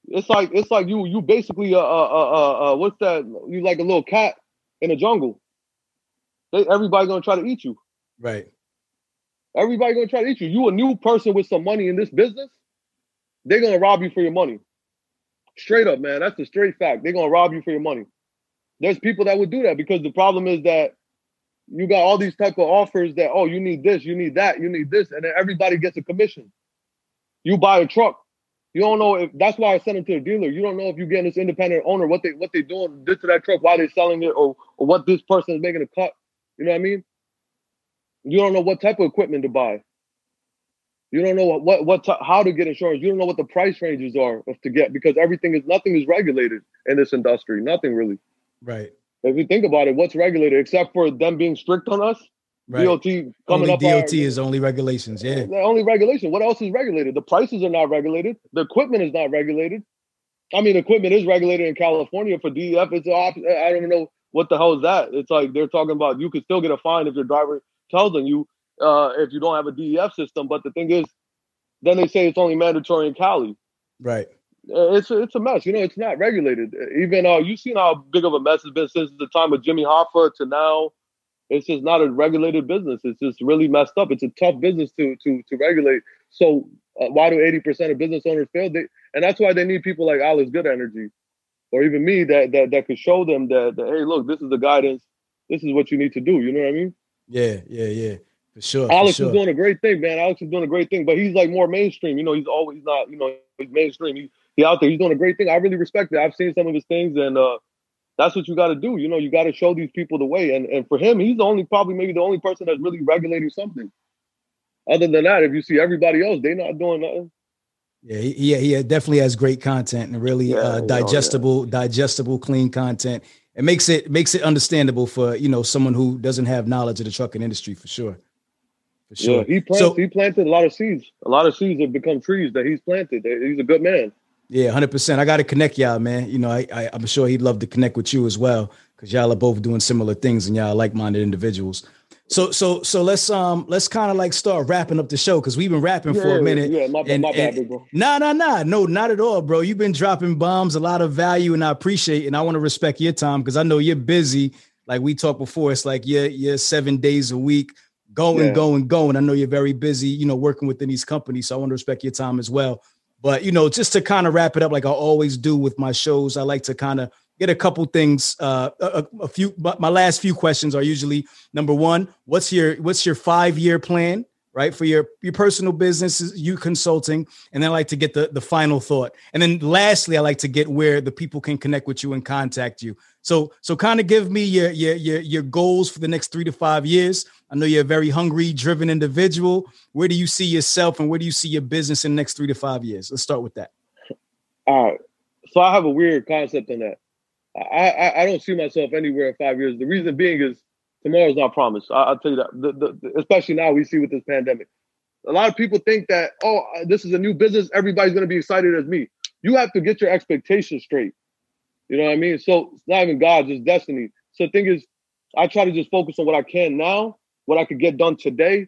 it's like it's like you you basically uh uh uh, uh, uh what's that? You like a little cat in a jungle. They everybody gonna try to eat you. Right. Everybody gonna try to eat you. You a new person with some money in this business, they're gonna rob you for your money. Straight up, man. That's the straight fact. They're gonna rob you for your money. There's people that would do that because the problem is that you got all these type of offers that oh you need this, you need that, you need this, and then everybody gets a commission. You buy a truck, You don't know if that's why I sent them to the dealer. You don't know if you're getting this independent owner what they what they doing this to that truck, why they selling it, or or what this person is making a cut. You know what I mean? You don't know what type of equipment to buy. You don't know what what, what t- how to get insurance. You don't know what the price ranges are to get because everything is nothing is regulated in this industry. Nothing really. Right. If you think about it, what's regulated except for them being strict on us? Right. DOT coming only up. DOT our, is only regulations. Yeah. The only regulation. What else is regulated? The prices are not regulated. The equipment is not regulated. I mean, equipment is regulated in California for DEF. It's. I don't even know what the hell is that. It's like they're talking about you could still get a fine if your driver tells on you uh, if you don't have a DEF system. But the thing is, then they say it's only mandatory in Cali. Right. Uh, it's a, it's a mess. You know, it's not regulated. Even uh, you've seen how big of a mess it's been since the time of Jimmy Hoffa to now it's just not a regulated business. It's just really messed up. It's a tough business to to to regulate. So uh, why do eighty percent of business owners fail? They, and that's why they need people like Alex Good Energy, or even me that that that could show them that, that hey, look, this is the guidance. This is what you need to do. You know what I mean? Yeah, yeah, yeah. For sure. Alex for sure. is doing a great thing, man. Alex is doing a great thing, but he's like more mainstream. You know, he's always not. You know, he's mainstream. He, he out there. He's doing a great thing. I really respect it. I've seen some of his things, and uh, that's what you got to do. You know, you got to show these people the way. And and for him, he's the only probably maybe the only person that's really regulating something. Other than that, if you see everybody else, they're not doing nothing. Yeah, he, he definitely has great content and really yeah, uh, digestible, yeah. digestible, clean content. It makes it makes it understandable for you know someone who doesn't have knowledge of the trucking industry for sure. For sure. Yeah, he plants, so, he planted a lot of seeds. A lot of seeds have become trees that he's planted. He's a good man. Yeah, hundred percent. I got to connect y'all, man. You know, I, I am sure he'd love to connect with you as well because y'all are both doing similar things and y'all like minded individuals. So so so let's um let's kind of like start wrapping up the show because we've been rapping yeah, for a minute. Yeah, my, and, my bad, bro. Nah, nah, nah, no, not at all, bro. You've been dropping bombs, a lot of value, and I appreciate. And I want to respect your time because I know you're busy. Like we talked before, it's like you're you're seven days a week, going, yeah. going, going. I know you're very busy, you know, working within these companies. So I want to respect your time as well. But you know, just to kind of wrap it up, like I always do with my shows, I like to kind of get a couple things. Uh, a, a few. My last few questions are usually number one: What's your what's your five year plan? right for your your personal business U Consulting and then i like to get the the final thought and then lastly i like to get where the people can connect with you and contact you so so kind of give me your your your, your goals for the next three to five years i know you're a very hungry driven individual where do you see yourself and where do you see your business in the next three to five years let's start with that all right so i have a weird concept on that I, I, I don't see myself anywhere in five years. The reason being is tomorrow's not promised. I, will tell you that. The, the, especially now we see with this pandemic, a lot of people think that oh, this is a new business. Everybody's going to be excited as me. You have to get your expectations straight. You know what I mean? So it's not even God, just destiny. So the thing is, I try to just focus on what I can now, what I could get done today,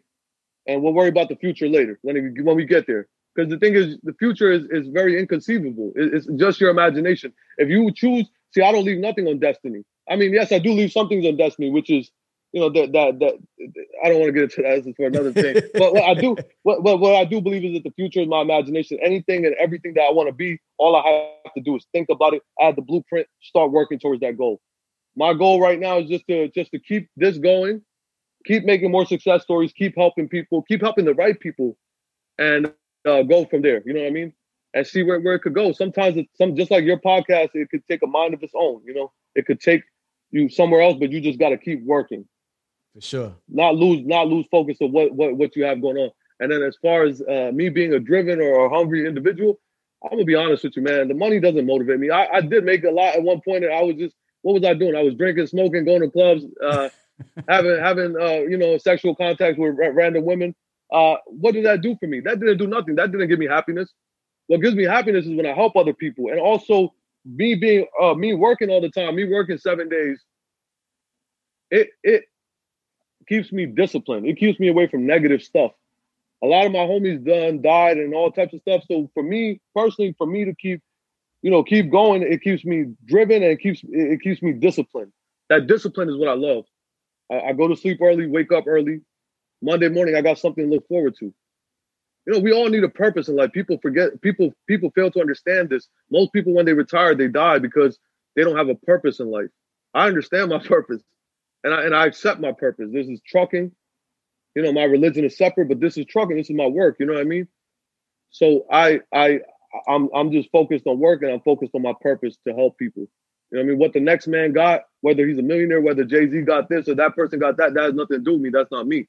and we'll worry about the future later when we, when we get there. Because the thing is, the future is, is very inconceivable. It's just your imagination. If you choose, see, I don't leave nothing on destiny. I mean, yes, I do leave some things on destiny, which is you know that that that I don't want to get into that. This is for another thing. *laughs* but what I do, what, what what I do believe is that the future is my imagination. Anything and everything that I want to be, all I have to do is think about it, add the blueprint, start working towards that goal. My goal right now is just to just to keep this going, keep making more success stories, keep helping people, keep helping the right people, and uh, go from there. You know what I mean? And see where, where it could go. Sometimes it's some just like your podcast, it could take a mind of its own. You know, it could take you somewhere else, but you just got to keep working. For sure. Not lose not lose focus of what what what you have going on. And then as far as uh, me being a driven or a hungry individual, I'm gonna be honest with you, man. The money doesn't motivate me. I, I did make a lot at one point, and I was just what was I doing? I was drinking, smoking, going to clubs, uh, *laughs* having having uh, you know sexual contact with random women. Uh, what did that do for me? That didn't do nothing. That didn't give me happiness. What gives me happiness is when I help other people, and also me being uh, me working all the time, me working seven days. It it keeps me disciplined. It keeps me away from negative stuff. A lot of my homies done died and all types of stuff. So for me personally, for me to keep, you know, keep going, it keeps me driven and it keeps it keeps me disciplined. That discipline is what I love. I, I go to sleep early, wake up early. Monday morning, I got something to look forward to. You know, we all need a purpose in life. People forget. People people fail to understand this. Most people, when they retire, they die because they don't have a purpose in life. I understand my *laughs* purpose and I and I accept my purpose. This is trucking. You know, my religion is separate, but this is trucking. This is my work. You know what I mean? So I I I'm I'm just focused on work and I'm focused on my purpose to help people. You know what I mean? What the next man got, whether he's a millionaire, whether Jay Z got this or that person got that, that has nothing to do with me. That's not me.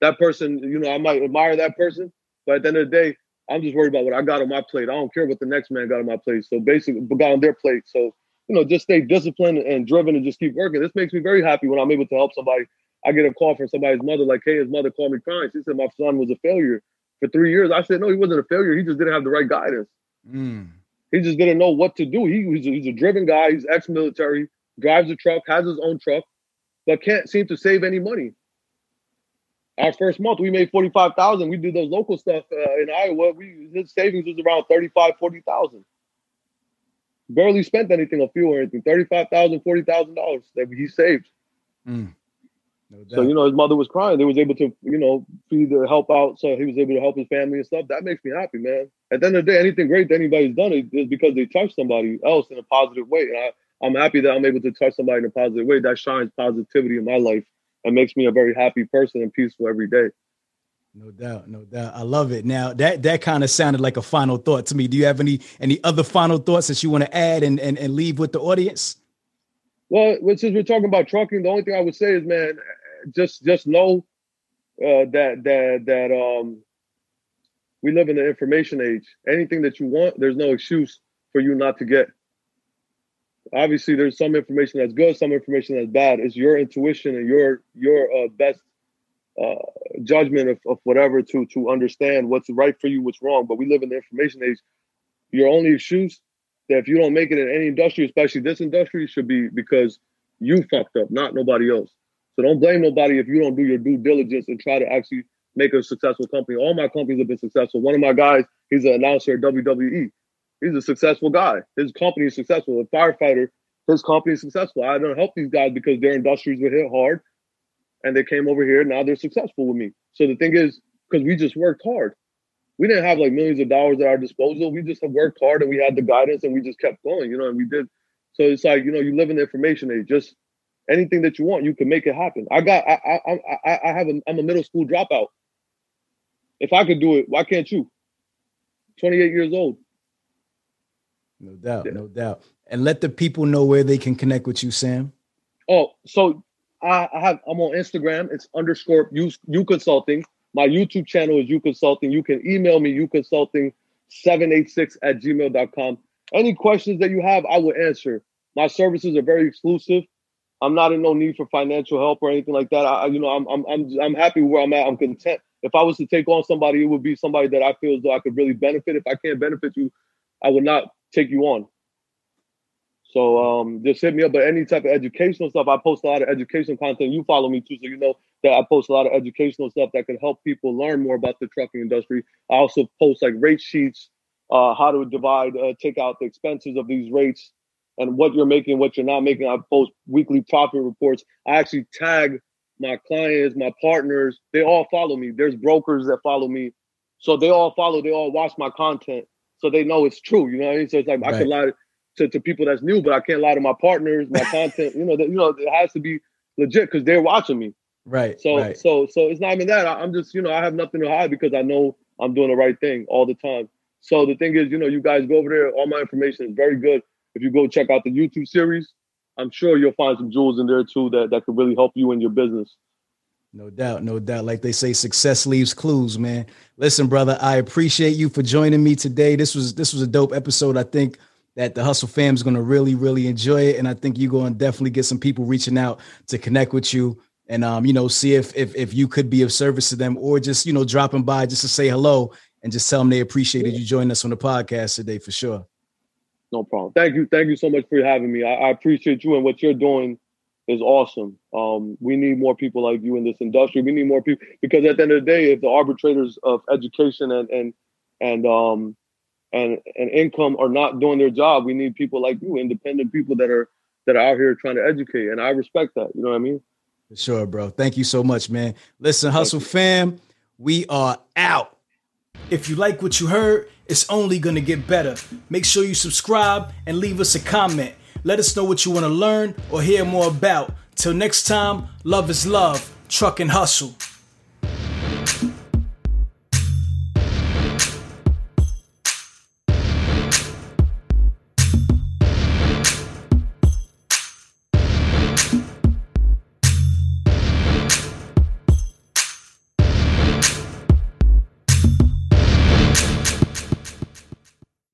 That person, you know, I might admire that person, but at the end of the day, I'm just worried about what I got on my plate. I don't care what the next man got on my plate. So basically, got on their plate. So you know, just stay disciplined and driven and just keep working. This makes me very happy when I'm able to help somebody. I get a call from somebody's mother, like, hey, his mother called me crying. She said my son was a failure for three years. I said, no, he wasn't a failure. He just didn't have the right guidance. Mm. He just didn't know what to do. He, he's, a, he's a driven guy. He's ex-military, drives a truck, has his own truck, but can't seem to save any money. Our first month, we made 45,000. We did those local stuff uh, in Iowa. We, his savings was around 35, 40,000 barely spent anything on fuel or anything. Thirty-five thousand, forty thousand dollars that he saved. Mm. No so you know, his mother was crying. They was able to, you know, feed the help out. So he was able to help his family and stuff. That makes me happy, man. At the end of the day, anything great that anybody's done is because they touched somebody else in a positive way. And I, I'm happy that I'm able to touch somebody in a positive way. That shines positivity in my life and makes me a very happy person and peaceful every day. No doubt, no doubt. I love it. Now that that kind of sounded like a final thought to me. Do you have any any other final thoughts that you want to add and, and, and leave with the audience? Well, since we're talking about trucking, the only thing I would say is, man, just just know uh, that that that um we live in the information age. Anything that you want, there's no excuse for you not to get. Obviously, there's some information that's good, some information that's bad. It's your intuition and your your uh, best uh, judgment of, of whatever to to understand what's right for you, what's wrong. But we live in the information age. Your only excuse that if you don't make it in any industry, especially this industry, should be because you fucked up, not nobody else. So don't blame nobody if you don't do your due diligence and try to actually make a successful company. All my companies have been successful. One of my guys, he's an announcer at WWE. He's a successful guy. His company is successful. A firefighter, his company is successful. I don't help these guys because their industries were hit hard and they came over here. Now they're successful with me. So the thing is, because we just worked hard. We didn't have like millions of dollars at our disposal. We just have worked hard and we had the guidance and we just kept going, you know, and we did. So it's like, you know, you live in the information age. Just anything that you want, you can make it happen. I got, I, I, I, I have a, I'm a middle school dropout. If I could do it, why can't you? 28 years old. No doubt, yeah. no doubt. And let the people know where they can connect with you, Sam. Oh, so I, I have I'm on Instagram. It's underscore you U Consulting. My YouTube channel is U Consulting. You can email me U Consulting 786 at gmail.com. Any questions that you have, I will answer. My services are very exclusive. I'm not in no need for financial help or anything like that. I, you know, I'm I'm I'm I'm happy where I'm at. I'm content. If I was to take on somebody, it would be somebody that I feel as though I could really benefit. If I can't benefit you, I would not take you on. So um, just hit me up. But any type of educational stuff, I post a lot of educational content. You follow me too, so you know that I post a lot of educational stuff that can help people learn more about the trucking industry. I also post like rate sheets, uh, how to divide, uh, take out the expenses of these rates, and what you're making, what you're not making. I post weekly profit reports. I actually tag my clients, my partners. They all follow me. There's brokers that follow me, so they all follow. They all watch my content, so they know it's true. You know what I mean? So it's like right. I can lie to, to people that's new, but I can't lie to my partners, my *laughs* content. You know, that you know it has to be legit because they're watching me. Right. So right. so so it's not even that. I, I'm just you know I have nothing to hide because I know I'm doing the right thing all the time. So the thing is, you know, you guys go over there. All my information is very good. If you go check out the YouTube series, I'm sure you'll find some jewels in there too that that could really help you in your business. No doubt, no doubt. Like they say, success leaves clues, man. Listen, brother, I appreciate you for joining me today. This was this was a dope episode. I think that the Hustle fam is going to really, really enjoy it. And I think you're going to definitely get some people reaching out to connect with you and, um, you know, see if, if, if you could be of service to them or just, you know, dropping by just to say hello and just tell them they appreciated you joining us on the podcast today for sure. No problem. Thank you. Thank you so much for having me. I, I appreciate you and what you're doing is awesome. Um, we need more people like you in this industry. We need more people because at the end of the day, if the arbitrators of education and and and um, and and income are not doing their job. We need people like you, independent people that are that are out here trying to educate, and I respect that. You know what I mean? Sure, bro. Thank you so much, man. Listen, Hustle fam, we are out. If you like what you heard, it's only going to get better. Make sure you subscribe and leave us a comment. Let us know what you want to learn or hear more about. Till next time, love is love, truck and hustle.